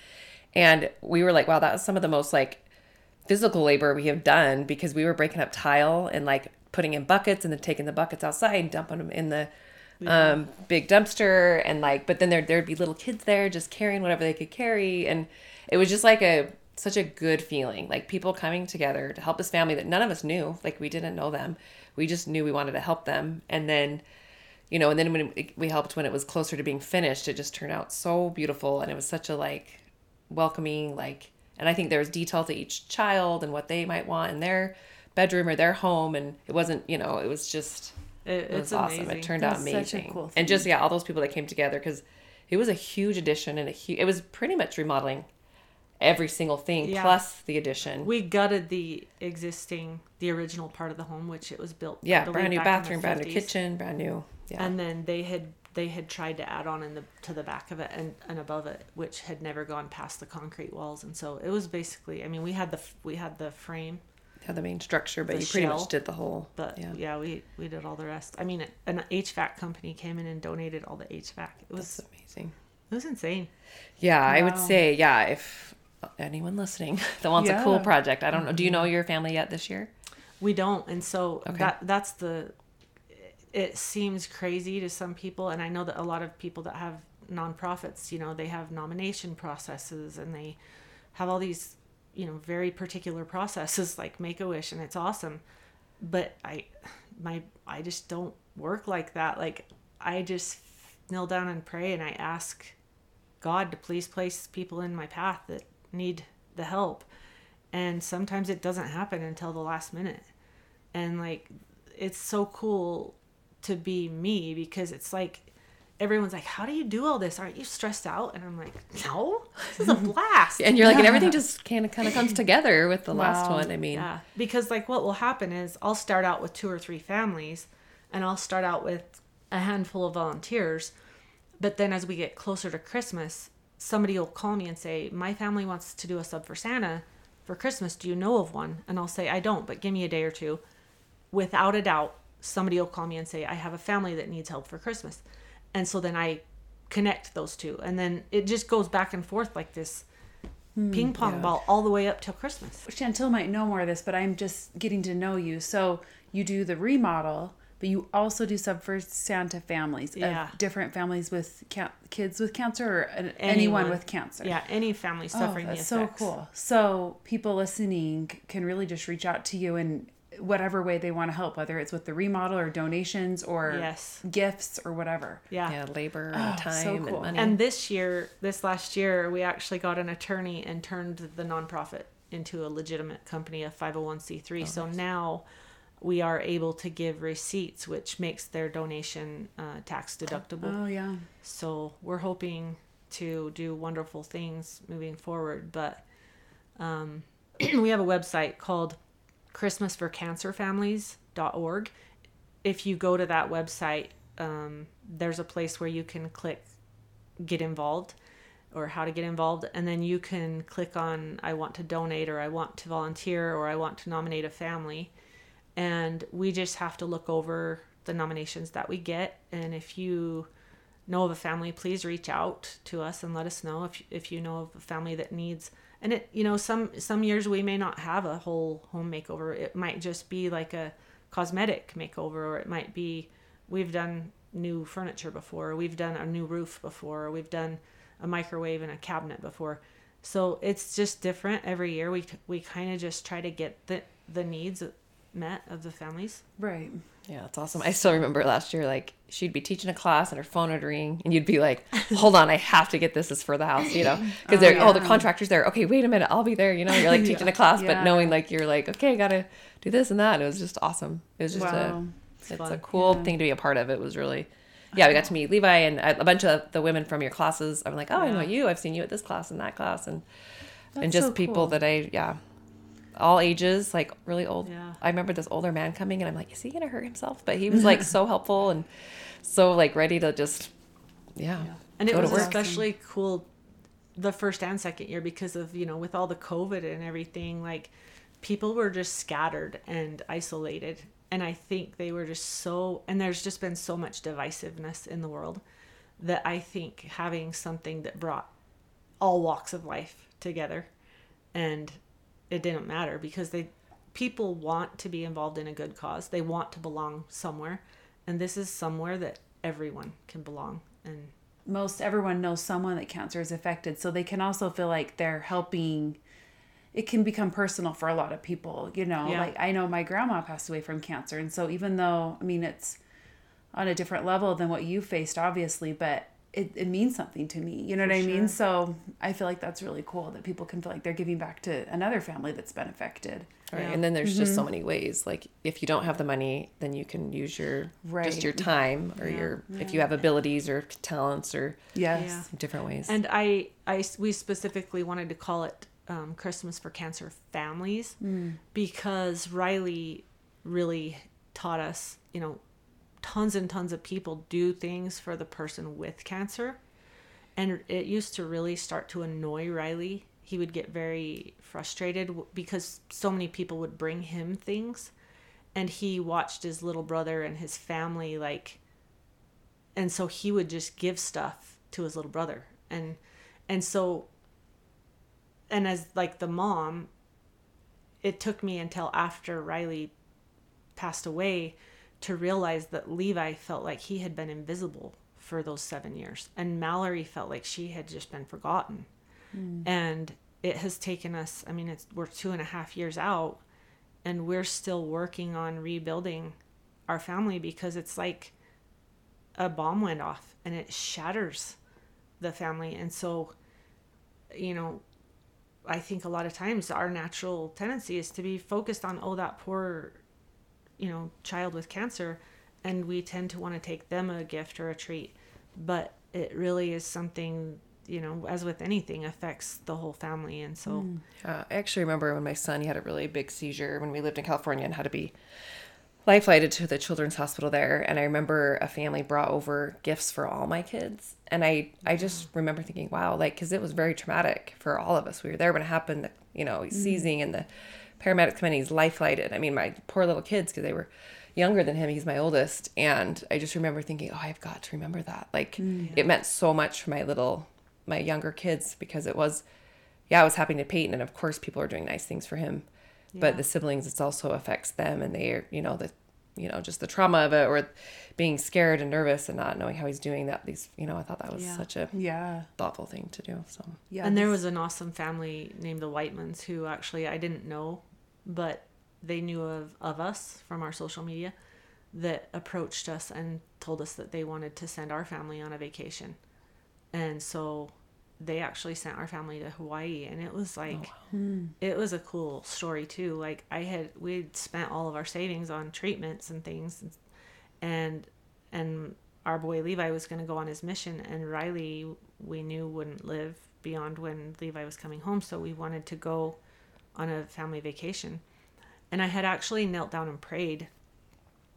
and we were like, wow, that was some of the most like physical labor we have done because we were breaking up tile and like putting in buckets and then taking the buckets outside and dumping them in the um, big dumpster and like but then there there'd be little kids there just carrying whatever they could carry and it was just like a such a good feeling like people coming together to help this family that none of us knew like we didn't know them. We just knew we wanted to help them. And then you know and then when we helped when it was closer to being finished it just turned out so beautiful. And it was such a like welcoming like and i think there was detail to each child and what they might want in their bedroom or their home. And it wasn't you know it was just It, it was it's awesome. Amazing. it turned out That's a amazing. cool and just yeah all those people that came together because it was a huge addition and a huge it was pretty much remodeling every single thing Yeah. plus the addition We gutted the existing, the original part of the home, which it was built. Yeah brand new bathroom brand new kitchen brand new yeah And then they had they had tried to add on in the to the back of it and, and above it, which had never gone past the concrete walls. And so it was basically, I mean, we had the we had the frame, yeah the main structure but you pretty shell, much did the whole but yeah yeah. we we did all the rest. I mean, an HVAC company came in and donated all the HVAC. It was that's amazing it was insane. Yeah, I would say, yeah, if anyone listening that wants a cool project, I don't know. Do you know mm-hmm. your family yet this year? We don't, and so Okay. that that's the. It seems crazy to some people, and I know that a lot of people that have nonprofits, you know, they have nomination processes and they have all these, you know, very particular processes like Make a Wish, and it's awesome. But I, my, I just don't work like that. Like I just kneel down and pray, and I ask God to please place people in my path that need the help. And sometimes it doesn't happen until the last minute. And like it's so cool to be me because it's like everyone's like, How do you do all this? Aren't you stressed out? And I'm like, No, this is a blast. And you're like, and everything just kind of kind of comes together with the last one. I mean, Yeah, because like what will happen is I'll start out with two or three families, and I'll start out with a handful of volunteers, but then as we get closer to Christmas, somebody will call me and say, "My family wants to do a sub for Santa for Christmas. Do you know of one?" And I'll say, "I don't, but give me a day or two. Without a doubt, somebody will call me and say, "I have a family that needs help for Christmas," and so then I connect those two, and then it just goes back and forth like this. Hmm, ping pong yeah. ball all the way up till Christmas. Chantel might know more of this, but I'm just getting to know you. So you do the remodel, but you also do sub for Santa families, Yeah. of different families with ca- kids with cancer or an- anyone, Anyone. with cancer. Yeah, any family suffering. Oh, suffering that's the so cool. So people listening can really just reach out to you in whatever way they want to help, whether it's with the remodel or donations or Yes. gifts or whatever. Yeah. Yeah, labor Oh, and so time cool. and money. And this year, this last year, we actually got an attorney and turned the nonprofit into a legitimate company, a 501c3. so now we are able to give receipts, which makes their donation uh, tax deductible. Oh yeah. So we're hoping to do wonderful things moving forward. But um, we have a website called christmasforcancerfamilies.org. If you go to that website, um, there's a place where you can click get involved or how to get involved and then you can click on i want to donate or i want to volunteer or i want to nominate a family and we just have to look over the nominations that we get. And if you know of a family please reach out to us and let us know if, if you know of a family that needs and it you know some some years we may not have a whole home makeover. It might just be like a cosmetic makeover or it might be we've done new furniture before we've done a new roof before we've done a microwave and a cabinet before. So it's just different every year. We we kind of just try to get the the needs met of the families Right. Yeah, that's awesome. I still remember last year, like she'd be teaching a class and her phone would ring, and you'd be like, "Hold on, I have to get this. This is for the house," you know, because they're oh the contractor's there. Okay, wait a minute, I'll be there. You know, you're like teaching a class, Yeah. but knowing like you're like, okay, gotta do this and that. It was just awesome. It was just Wow. a it's a fun. cool thing to be a part of. It was really. Yeah, we got to meet Levi and a a bunch of the women from your classes. I'm like, oh, I know you. I've seen you at this class and that class, and and just so people cool. that I yeah, all ages, like really old. Yeah. I remember this older man coming, and I'm like, is he gonna hurt himself? But he was like so helpful and so like ready to just yeah. and it was especially cool the first and second year because of you know with all the covid and everything like people were just scattered and isolated and i think they were just so and there's just been so much divisiveness in the world that i think having something that brought all walks of life together and it didn't matter because they people want to be involved in a good cause. They want to belong somewhere. And this is somewhere that everyone can belong and most everyone knows someone that cancer is affected. So they can also feel like they're helping. It can become personal for a lot of people you know? Yeah. like i know my grandma passed away from cancer. And so even though i mean it's on a different level than what you faced obviously but it, it means something to me you know what i mean sure. so i feel like that's really cool that people can feel like they're giving back to another family that's been affected Right. Yeah. And then there's just so many ways. Like if you don't have the money, then you can use your Right. just your time or Yeah. your if you have abilities or talents or yes Yeah. different ways. And I, I, we specifically wanted to call it um, Christmas for Cancer Families because Riley really taught us, you know, tons and tons of people do things for the person with cancer. And it used to really start to annoy Riley. He would get very frustrated because so many people would bring him things. And he watched his little brother and his family like and so he would just give stuff to his little brother and and so and as like the mom it took me until after riley passed away to realize that levi felt like he had been invisible for those seven years and mallory felt like she had just been forgotten. Hmm. And it has taken us i mean it's we're two and a half years out and we're still working on rebuilding our family because it's like a bomb went off and it shatters the family. And so you know i think a lot of times our natural tendency is to be focused on oh that poor you know child with cancer and we tend to want to take them a gift or a treat but it really is something you know as with anything affects the whole family and so Uh, I actually remember when my son he had a really big seizure when we lived in California and had to be life flighted to the children's hospital there. And I remember a family brought over gifts for all my kids, and I I just remember thinking, wow, like because it was very traumatic for all of us. We were there when it happened, you know, he's seizing and the paramedics come in, he's life flighted. I mean, my poor little kids because they were younger than him. He's my oldest, and I just remember thinking, oh, I've got to remember that. Like mm, it meant so much for my little my younger kids because it was yeah, I was happy to Peyton, and of course, people are doing nice things for him. Yeah. But the siblings, it also affects them, and they are, you know, the, you know, just the trauma of it or being scared and nervous and not knowing how he's doing that. These, you know, I thought that was Yeah. such a Yeah. thoughtful thing to do. So, Yeah. and there was an awesome family named the Whitemans who actually I didn't know, but they knew of, of us from our social media that approached us and told us that they wanted to send our family on a vacation. And so they actually sent our family to Hawaii and it was oh, like hmm. it was a cool story too. Like I had we'd spent all of our savings on treatments and things and and our boy Levi was going to go on his mission and Riley we knew wouldn't live beyond when Levi was coming home so we wanted to go on a family vacation. And I had actually knelt down and prayed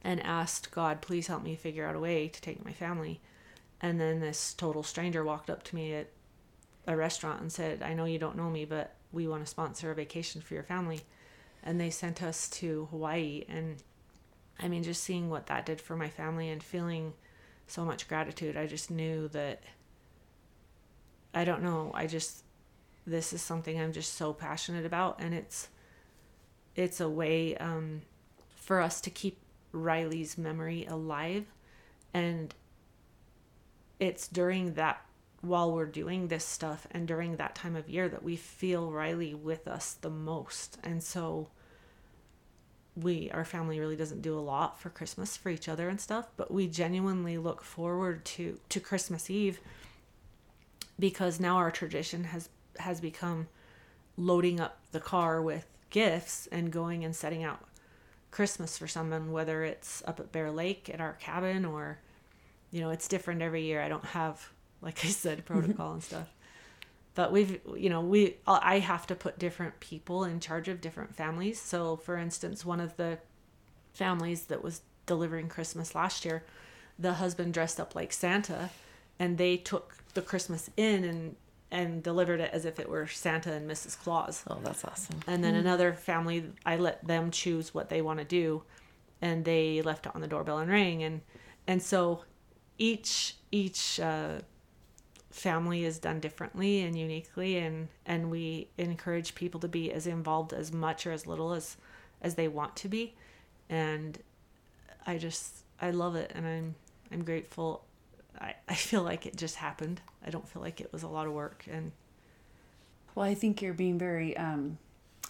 and asked God please help me figure out a way to take my family. And then this total stranger walked up to me at a restaurant and said I know you don't know me but we want to sponsor a vacation for your family. And they sent us to Hawaii. And I mean, just seeing what that did for my family and feeling so much gratitude, I just knew that I don't know, I just this is something I'm just so passionate about and it's it's a way um for us to keep Riley's memory alive and it's during that while we're doing this stuff and during that time of year that we feel Riley with us the most. And so we our family really doesn't do a lot for Christmas for each other and stuff, but we genuinely look forward to to Christmas Eve because now our tradition has has become loading up the car with gifts and going and setting out Christmas for someone whether it's up at Bear Lake at our cabin or you know, it's different every year. I don't have like I said protocol and stuff but we've you know we i have to put different people in charge of different families so for instance one of the families that was delivering christmas last year the husband dressed up like santa and they took the christmas in and and delivered it as if it were santa and mrs claus. Oh, that's awesome. and then another family i let them choose what they want to do and they left it on the doorbell and rang and and so each each uh, family is done differently and uniquely and and we encourage people to be as involved as much or as little as as they want to be. And i just i love it and i'm i'm grateful i i feel like it just happened i don't feel like it was a lot of work and Well, I think you're being very um,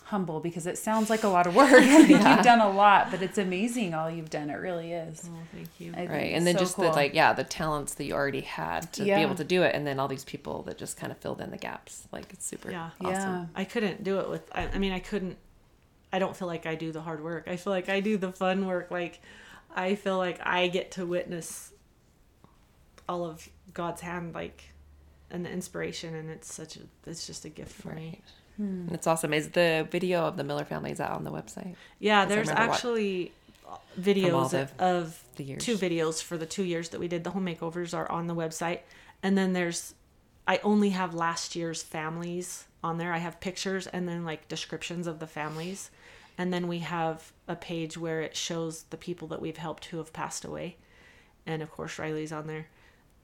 humble because it sounds like a lot of work. I think you've done a lot, but it's amazing all you've done. It really is. oh thank you I Right. And then so just the like, yeah, the talents that you already had to Yeah. be able to do it. And then all these people that just kind of filled in the gaps. Like, it's super Yeah. awesome. Yeah. I couldn't do it with. I, I mean, I couldn't. I don't feel like I do the hard work. I feel like I do the fun work. Like, I feel like I get to witness all of God's hand, like, and the inspiration, and it's such a. It's just a gift for me. Right. Hmm. And it's awesome. Is the video of the Miller family is that on the website? Yeah, there's remember what- actually videos the- of the years. two videos for the two years that we did the home makeovers are on the website, and then there's. I only have last year's families on there. I have pictures and then like descriptions of the families, and then we have a page where it shows the people that we've helped who have passed away, and of course Riley's on there.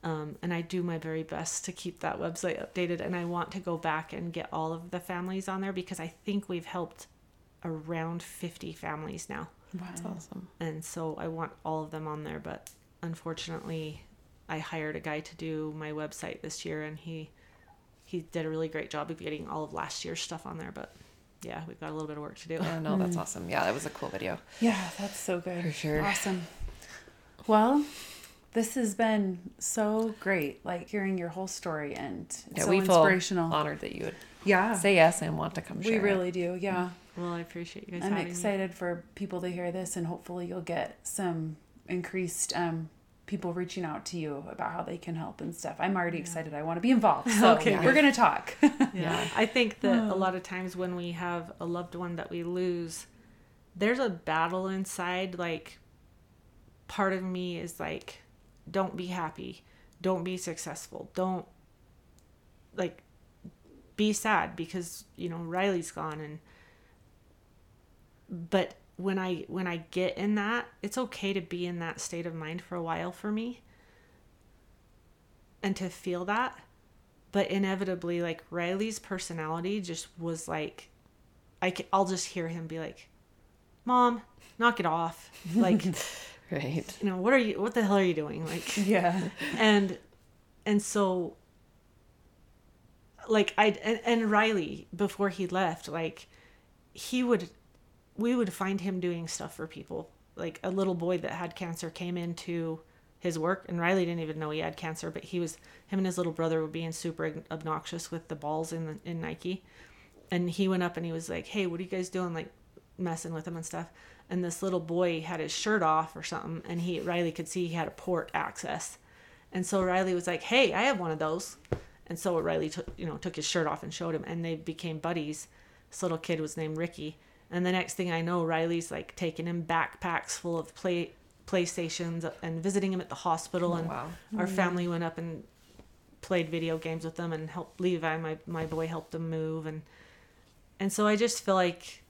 Um, and I do my very best to keep that website updated. And I want to go back and get all of the families on there because I think we've helped around 50 families now. That's awesome. And so I want all of them on there. But unfortunately, I hired a guy to do my website this year and he he did a really great job of getting all of last year's stuff on there. But yeah, we've got a little bit of work to do. Yeah, no, that's awesome. Yeah, that was a cool video. Yeah, that's so good. For sure. Awesome. Well, this has been so great, like hearing your whole story and it's Yeah, so we feel inspirational. honored that you would yeah, say yes and want to come share. we it. really do. Yeah, Well, I appreciate you guys I'm having me. excited for people to hear this, and hopefully you'll get some increased um, people reaching out to you about how they can help and stuff. I'm already excited. I want to be involved. So Okay, we're gonna talk. Yeah. I think that a lot of times when we have a loved one that we lose, there's a battle inside. Like, part of me is like, don't be happy. Don't be successful. Don't, like, be sad because, you know, Riley's gone. And, but when I, when I get in that, it's okay to be in that state of mind for a while for me and to feel that but inevitably like riley's personality just was like I i'll just hear him be like "Mom, knock it off." Like, you Right. know, what are you what the hell are you doing? Like Yeah. and and so like i and, and riley before he left like he would we would find him doing stuff for people like a little boy that had cancer came into his work and riley didn't even know he had cancer but he was him and his little brother were being super obnoxious with the balls in the, in nike and he went up and he was like hey what are you guys doing like messing with him and stuff and this little boy had his shirt off or something and he riley could see he had a port access and so Riley was like, "Hey, I have one of those." And so Riley took, you know, took his shirt off and showed him, and they became buddies. This little kid was named Ricky. And the next thing I know, Riley's like taking him backpacks full of play PlayStations and visiting him at the hospital. and wow. our mm. family went up and played video games with them and helped Levi, my my boy, helped him move. And and so I just feel like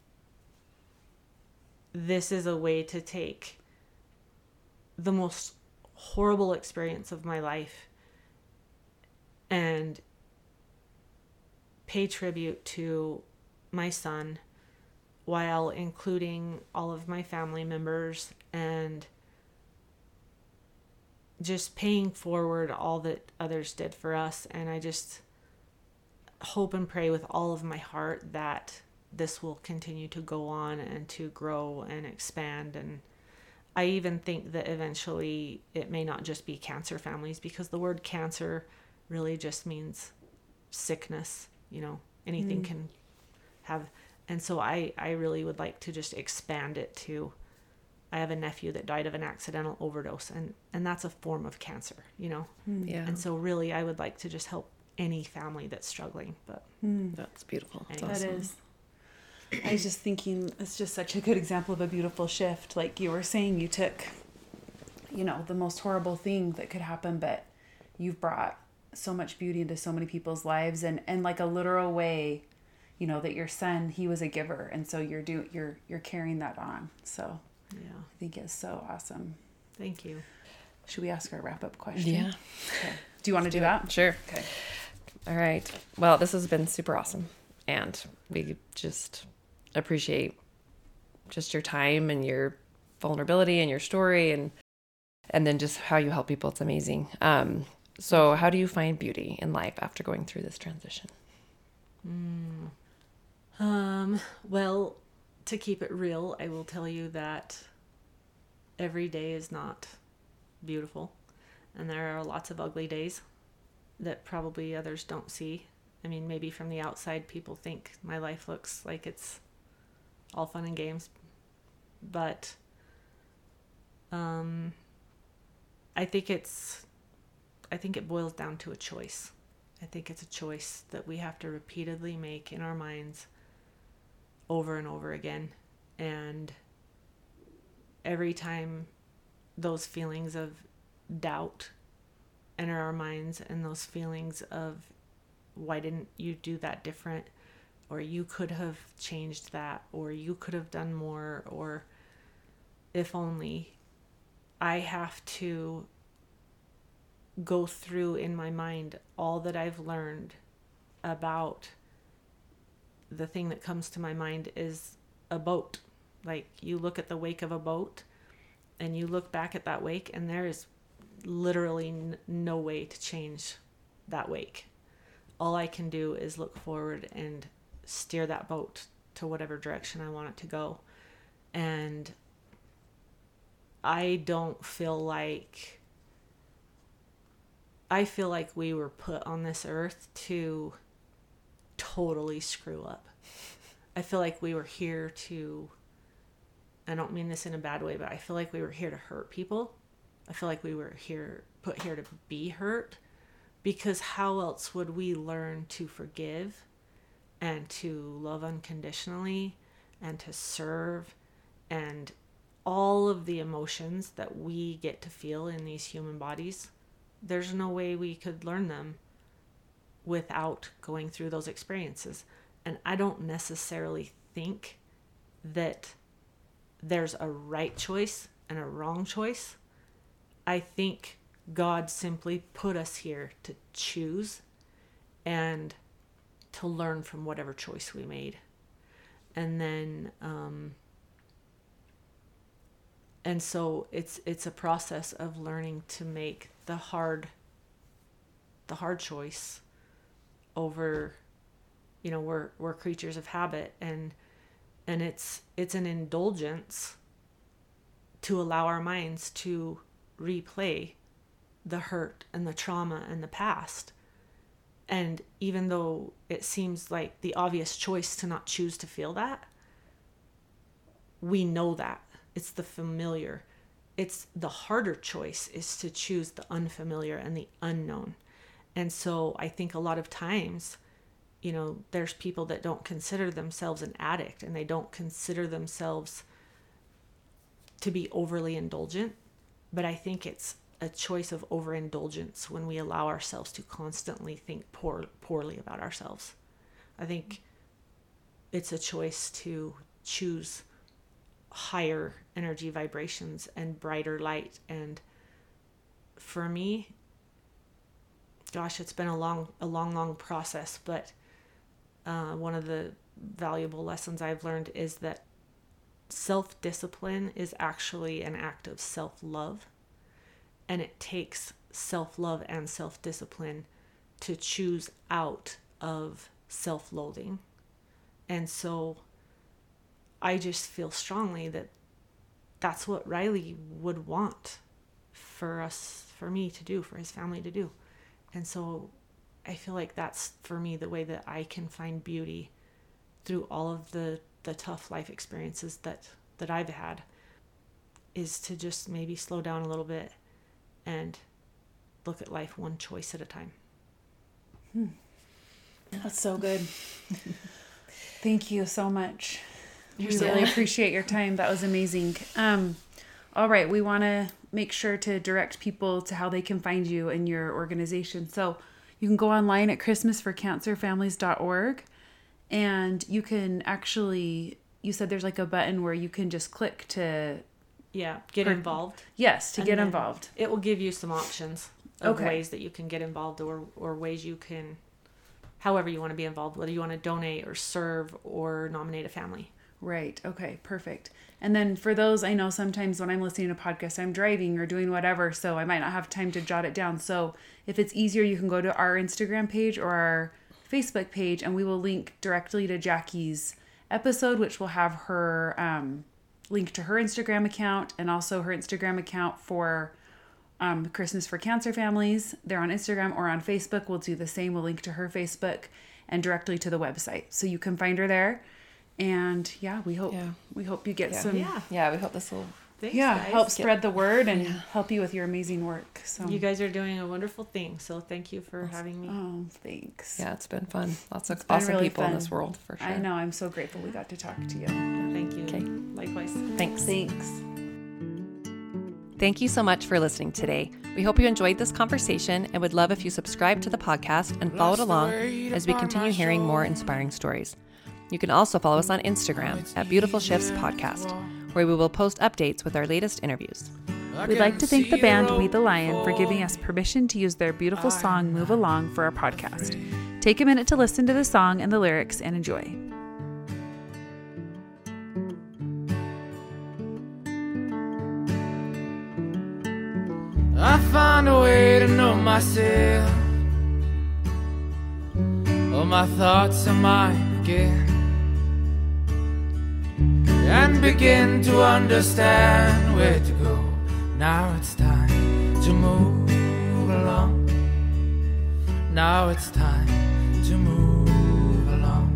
this is a way to take the most horrible experience of my life and pay tribute to my son while including all of my family members and just paying forward all that others did for us. And i just hope and pray with all of my heart that this will continue to go on and to grow and expand and I even think that eventually it may not just be cancer families because the word cancer really just means sickness, you know, anything mm. can have and so I I really would like to just expand it to I have a nephew that died of an accidental overdose and and that's a form of cancer, you know. Hmm. Yeah. And so really I would like to just help any family that's struggling, but hmm. That's beautiful. That's That That awesome. is. I was just thinking it's just such a good example of a beautiful shift. Like you were saying, you took, you know, the most horrible thing that could happen, but you've brought so much beauty into so many people's lives and and like a literal way, you know, that your son, he was a giver. And so you're do you're you're carrying that on. So yeah. I think it's so awesome. Thank you. Should we ask our wrap up question? Yeah. Okay. Do you want to do that? Sure. Okay. All right. Well, this has been super awesome. And we just appreciate just your time and your vulnerability and your story and and then just how you help people. It's amazing. Um, so how do you find beauty in life after going through this transition? Um, well, to keep it real, I will tell you that every day is not beautiful, and there are lots of ugly days that probably others don't see. I mean, maybe from the outside, people think my life looks like it's all fun and games, but um, I think it's, I think it boils down to a choice. I think it's a choice that we have to repeatedly make in our minds over and over again. And every time those feelings of doubt enter our minds and those feelings of why didn't you do that different or you could have changed that or you could have done more or if only I have to go through in my mind all that I've learned about the thing that comes to my mind is a boat. Like you look at the wake of a boat and you look back at that wake, and there is literally n- no way to change that wake. All I can do is look forward and steer that boat to whatever direction I want it to go. And I don't feel like I feel like we were put on this earth to totally screw up. I feel like we were here to I don't mean this in a bad way, but I feel like we were here to hurt people. I feel like we were here put here to be hurt because how else would we learn to forgive and to love unconditionally and to serve and all of the emotions that we get to feel in these human bodies there's no way we could learn them without going through those experiences. And i don't necessarily think that there's a right choice and a wrong choice. I think god simply put us here to choose and to learn from whatever choice we made. And then um, and so it's it's a process of learning to make the hard the hard choice over you know we're we're creatures of habit. And and it's it's an indulgence to allow our minds to replay the hurt and the trauma and the past and even though it seems like the obvious choice to not choose to feel that we know that. It's the familiar. It's the harder choice is to choose the unfamiliar and the unknown. And so i think a lot of times you know there's people that don't consider themselves an addict and they don't consider themselves to be overly indulgent. But i think it's a choice of overindulgence when we allow ourselves to constantly think poor, poorly about ourselves. I think it's a choice to choose higher energy vibrations and brighter light. And for me gosh it's been a long a long long process but uh, one of the valuable lessons i've learned is that self-discipline is actually an act of self-love and it takes self-love and self-discipline to choose out of self-loathing and so I just feel strongly that that's what Riley would want for us, for me to do, for his family to do. And so I feel like that's for me the way that I can find beauty through all of the, the tough life experiences that, that I've had is to just maybe slow down a little bit and look at life one choice at a time. Hmm. That's so good. Thank you so much. We really appreciate your time. That was amazing. Um, all right, we want to make sure to direct people to how they can find you and your organization. So you can go online at christmasforcancerfamilies.org and you can actually you said there's like a button where you can just click to yeah get for, involved yes to and get involved it will give you some options of okay. ways that you can get involved or or ways you can however you want to be involved whether you want to donate or serve or nominate a family Right. Okay. Perfect. And then for those, I know sometimes when I'm listening to podcasts, I'm driving or doing whatever, so I might not have time to jot it down. So if it's easier, you can go to our Instagram page or our Facebook page, and we will link directly to Jackie's episode, which will have her um, link to her Instagram account and also her Instagram account for um, Christmas for Cancer Families. They're on Instagram or on Facebook. We'll do the same. We'll link to her Facebook and directly to the website, so you can find her there and yeah we hope yeah. we hope you get yeah. some yeah yeah we hope this will Thanks, yeah guys. help spread the word and yeah. help you with your amazing work so. You guys are doing a wonderful thing so thank you for having me. Oh thanks. Yeah it's been fun. Lots of awesome really people fun. in this world for sure. i know i'm so grateful we got to talk to you. Thank you. Okay. Likewise. Thanks. Thanks. Thank you so much for listening today. We hope you enjoyed this conversation and would love if you subscribe to the podcast and followed along as we continue hearing more inspiring stories. You can also follow us on Instagram at Beautiful Shifts Podcast, where we will post updates with our latest interviews. We'd like to thank the band We the Lion for giving us permission to use their beautiful song Move Along for our podcast. Take a minute to listen to the song and the lyrics and enjoy. I find a way to know myself. All my thoughts are mine again and begin to understand where to go. Now it's time to move along. Now it's time to move along.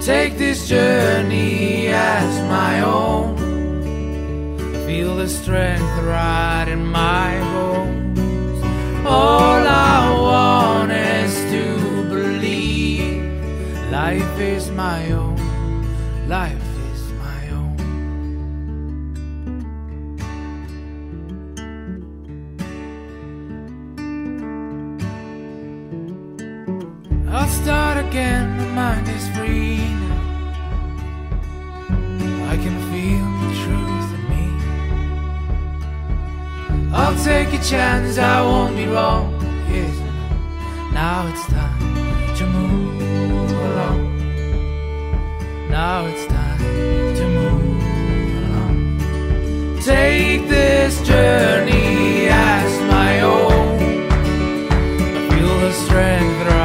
Take this journey as my own. Feel the strength right in my bones. All I want is to believe life is my own. Life again, my mind is free now. I can feel the truth in me. I'll take a chance, I won't be wrong. Yes, now it's time to move along. Now it's time to move along. Take this journey as my own. I feel the strength.